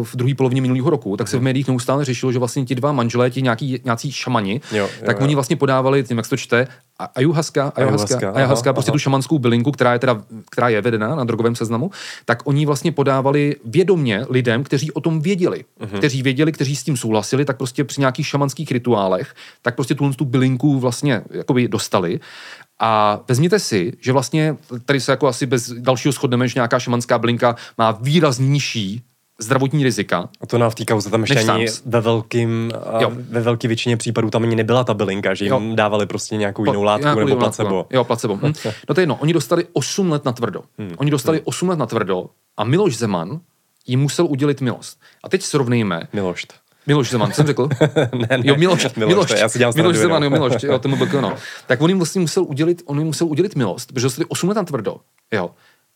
v druhé polovině minulého roku, tak se uh-huh. v médiích neustále řešilo, že vlastně ti dva manželé, ti nějaký, nějací šamani, jo, jo, tak jo. oni vlastně podávali, tím jak to čte, a- ayahuasca, ayahuasca, Ayahuasca, ayahuasca aha, prostě aha. tu šamanskou bylinku, která je teda, která je vedena na drogovém seznamu, tak oni vlastně podávali vědomně lidem, kteří o tom věděli, Mhm. kteří věděli, kteří s tím souhlasili, tak prostě při nějakých šamanských rituálech, tak prostě tu, tu bylinku vlastně jakoby dostali. A vezměte si, že vlastně tady se jako asi bez dalšího shodneme, že nějaká šamanská bylinka má výrazně nižší zdravotní rizika, A to nám v té kauze tam ještě ani ve velkým, Jo. ve velké většině případů tam ani nebyla ta bylinka, že jim Jo. dávali prostě nějakou jinou látku nějakou nebo jinou placebo. látku, Jo, placebo. Hm. No to je jedno, oni dostali 8 let na tvrdo. Hmm. Oni dostali 8 let na tvrdo a Miloš Zeman jim musel udělit milost. A teď srovnejme. Milošt. Miloš Zeman, jsem řekl? ne, ne. Jo, Miloš, Miloš, Miloš, to já si dělám Miloš Zeman, jo. Miloš, jo, tomu byl no. Tak on jim vlastně musel udělit, on jim musel udělit milost, protože dostali 8 let na tvrdo, jo.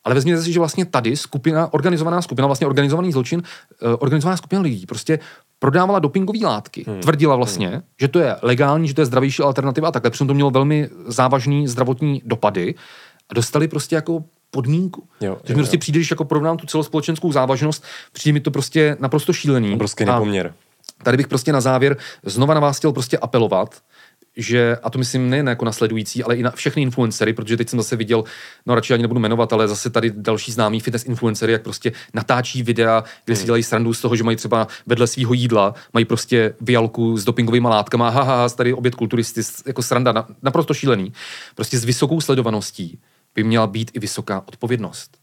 Ale vezměte si, že vlastně tady skupina, organizovaná skupina, vlastně organizovaný zločin, eh, organizovaná skupina lidí prostě prodávala dopingové látky. Hmm. Tvrdila vlastně, hmm. že to je legální, že to je zdravější alternativa a takhle, přitom to mělo velmi závažný zdravotní dopady a dostali prostě jako podmínku. Jo, mi prostě jo. přijde, když jako porovnám tu celospolečenskou závažnost, přijde mi to prostě naprosto šílený. Obrovský A- nepoměr. Tady bych prostě na závěr znova na vás chtěl prostě apelovat, že, a to myslím nejen jako na sledující, ale i na všechny influencery, protože teď jsem zase viděl, no radši ani nebudu jmenovat, ale zase tady další známý fitness influencery, jak prostě natáčí videa, kde si dělají srandu z toho, že mají třeba vedle svého jídla, mají prostě vialku s dopingovými látkama, haha, tady oběd kulturisty, jako sranda, na- naprosto šílený. Prostě s vysokou sledovaností by měla být i vysoká odpovědnost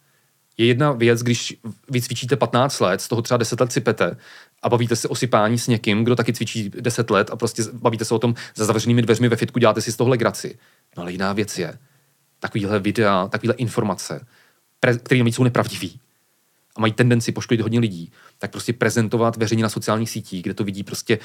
je jedna věc, když vy cvičíte 15 let, z toho třeba 10 let sypete a bavíte se o sypání s někým, kdo taky cvičí 10 let a prostě bavíte se o tom za zavřenými dveřmi ve fitku, děláte si z toho legraci. No ale jiná věc je, takovýhle videa, takovýhle informace, pre- které jsou nepravdivý a mají tendenci poškodit hodně lidí, tak prostě prezentovat veřejně na sociálních sítích, kde to vidí prostě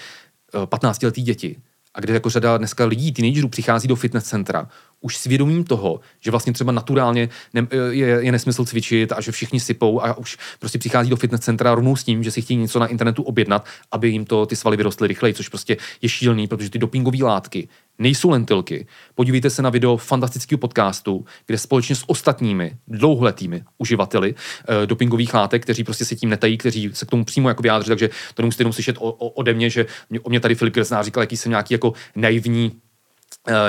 15-letý děti a kde jako řada dneska lidí, teenagerů, přichází do fitness centra už svědomím toho, že vlastně třeba naturálně ne, je, je, nesmysl cvičit a že všichni sypou a už prostě přichází do fitness centra rovnou s tím, že si chtějí něco na internetu objednat, aby jim to ty svaly vyrostly rychleji, což prostě je šílený, protože ty dopingové látky nejsou lentilky. Podívejte se na video fantastického podcastu, kde společně s ostatními dlouholetými uživateli eh, dopingových látek, kteří prostě se tím netají, kteří se k tomu přímo jako vyjádří, takže to nemusíte jenom slyšet o, o, ode mě, že mě, o mě tady Filip Kresná říkal, jaký jsem nějaký jako naivní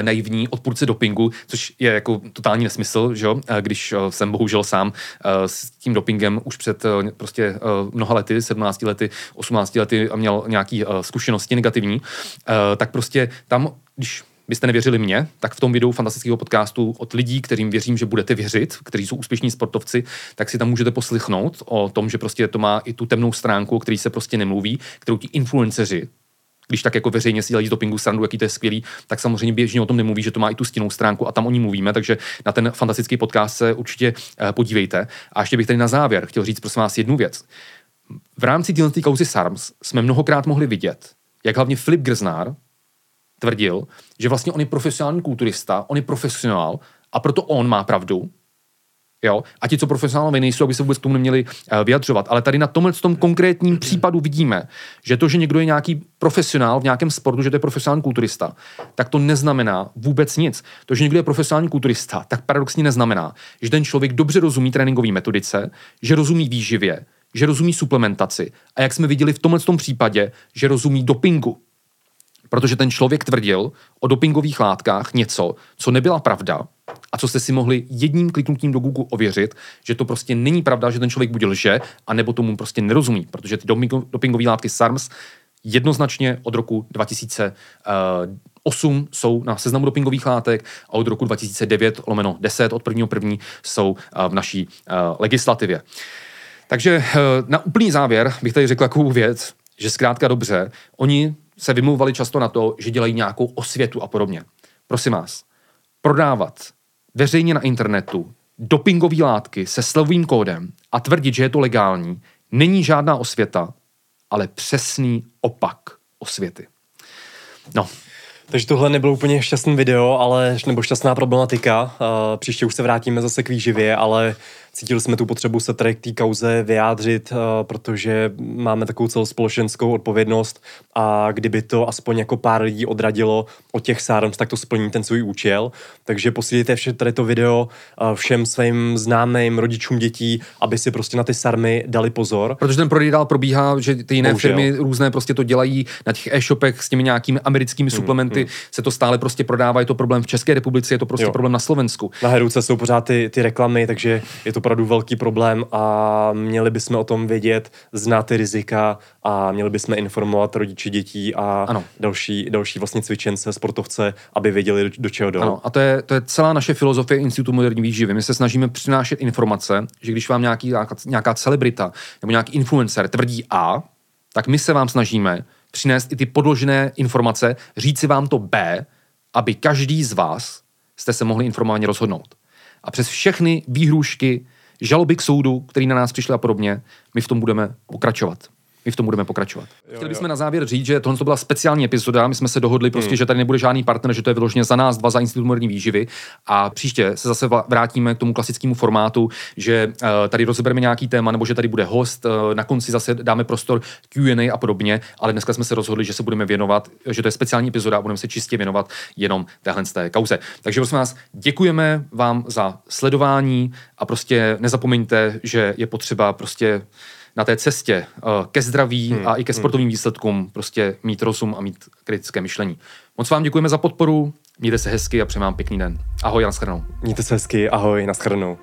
naivní odpůrce dopingu, což je jako totální nesmysl, že? Eh, když eh, jsem bohužel sám eh, s tím dopingem už před eh, prostě eh, mnoha lety, 17 lety, 18 lety a měl nějaký eh, zkušenosti negativní, eh, tak prostě tam, když byste nevěřili mě, tak v tom videu fantastického podcastu od lidí, kterým věřím, že budete věřit, kteří jsou úspěšní sportovci, tak si tam můžete poslychnout o tom, že prostě to má i tu temnou stránku, o který se prostě nemluví, kterou ti influenceři když tak jako veřejně si dělají z dopingu srandu, jaký to je skvělý, tak samozřejmě běžně o tom nemluví, že to má i tu stinnou stránku a tam o ní mluvíme, takže na ten fantastický podcast se určitě eh, podívejte. A ještě bych tady na závěr chtěl říct prosím vás jednu věc. V rámci téhle kauzy SARMS jsme mnohokrát mohli vidět, jak hlavně Filip Grznár tvrdil, že vlastně on je profesionální kulturista, on je profesionál a proto on má pravdu, Jo? A ti, co profesionálové nejsou, aby se vůbec k tomu neměli uh, vyjadřovat. Ale tady na tomhle tom konkrétním případu vidíme, že to, že někdo je nějaký profesionál v nějakém sportu, že to je profesionální kulturista, tak to neznamená vůbec nic. To, že někdo je profesionální kulturista, tak paradoxně neznamená, že ten člověk dobře rozumí tréninkové metodice, že rozumí výživě, že rozumí suplementaci a jak jsme viděli v tomhle tom případě, že rozumí dopingu. Protože ten člověk tvrdil o dopingových látkách něco, co nebyla pravda a co jste si mohli jedním kliknutím do Google ověřit, že to prostě není pravda, že ten člověk buď lže, anebo tomu prostě nerozumí, protože ty dopingo- dopingové látky SARMS jednoznačně od roku 2008 jsou na seznamu dopingových látek a od roku 2009 lomeno 10 od 1. první jsou eh, v naší eh, legislativě. Takže eh, na úplný závěr bych tady řekl takovou věc, že zkrátka dobře, oni se vymlouvali často na to, že dělají nějakou osvětu a podobně. Prosím vás, prodávat veřejně na internetu dopingové látky se slovým kódem a tvrdit, že je to legální, není žádná osvěta, ale přesný opak osvěty. No, Takže tohle nebylo úplně šťastný video, ale nebo šťastná problematika. Uh, příště už se vrátíme zase k výživě, ale cítili jsme tu potřebu se tady k té kauze vyjádřit, uh, protože máme takovou celospolečenskou odpovědnost a kdyby to aspoň jako pár lidí odradilo od těch SARMS, tak to splní ten svůj účel. Takže posílíte vše tady to video uh, všem svým známým rodičům dětí, aby si prostě na ty SARMy dali pozor. Protože ten prodej dál probíhá, že ty jiné Bohužel. firmy různé prostě to dělají na těch e-shopech s těmi nějakými americkými Hmm, suplementy, se to stále prostě prodává, je to problém v České republice, je to prostě Jo. problém na Slovensku. Na Heruce jsou pořád ty, ty reklamy, takže je to opravdu velký problém a měli bychom o tom vědět, znát ty rizika a měli bychom informovat rodiče dětí a Ano. další, další vlastně cvičence, sportovce, aby věděli, do, do čeho jdou. Ano, a to je, to je celá naše filozofie Institutu moderní výživy. My se snažíme přinášet informace, že když vám nějaký, nějaká, celebrita nebo nějaký influencer tvrdí A, tak my se vám snažíme přinést i ty podložené informace, říci vám to B, aby každý z vás jste se mohli informovaně rozhodnout. A přes všechny výhrůžky, žaloby k soudu, který na nás přišly a podobně, my v tom budeme pokračovat. My v tom budeme pokračovat. Chtěli bychom na závěr říct, že tohle to byla speciální epizoda. My jsme se dohodli prostě, Hmm. že tady nebude žádný partner, že to je vyloženě za nás dva, za Institut moderní výživy. A příště se zase vrátíme k tomu klasickému formátu, že uh, tady rozebereme nějaký téma, nebo že tady bude host, uh, na konci zase dáme prostor Q&A a podobně, ale dneska jsme se rozhodli, že se budeme věnovat, že to je speciální epizoda a budeme se čistě věnovat jenom téhle z té kauze. Takže prosím vás, děkujeme vám za sledování a prostě nezapomeňte, že je potřeba prostě na té cestě uh, ke zdraví hmm, a i ke sportovním výsledkům prostě mít rozum a mít kritické myšlení. Moc vám děkujeme za podporu, mějte se hezky a přeji vám pěkný den. Ahoj, a nashledanou. Mějte se hezky, ahoj, nashledanou.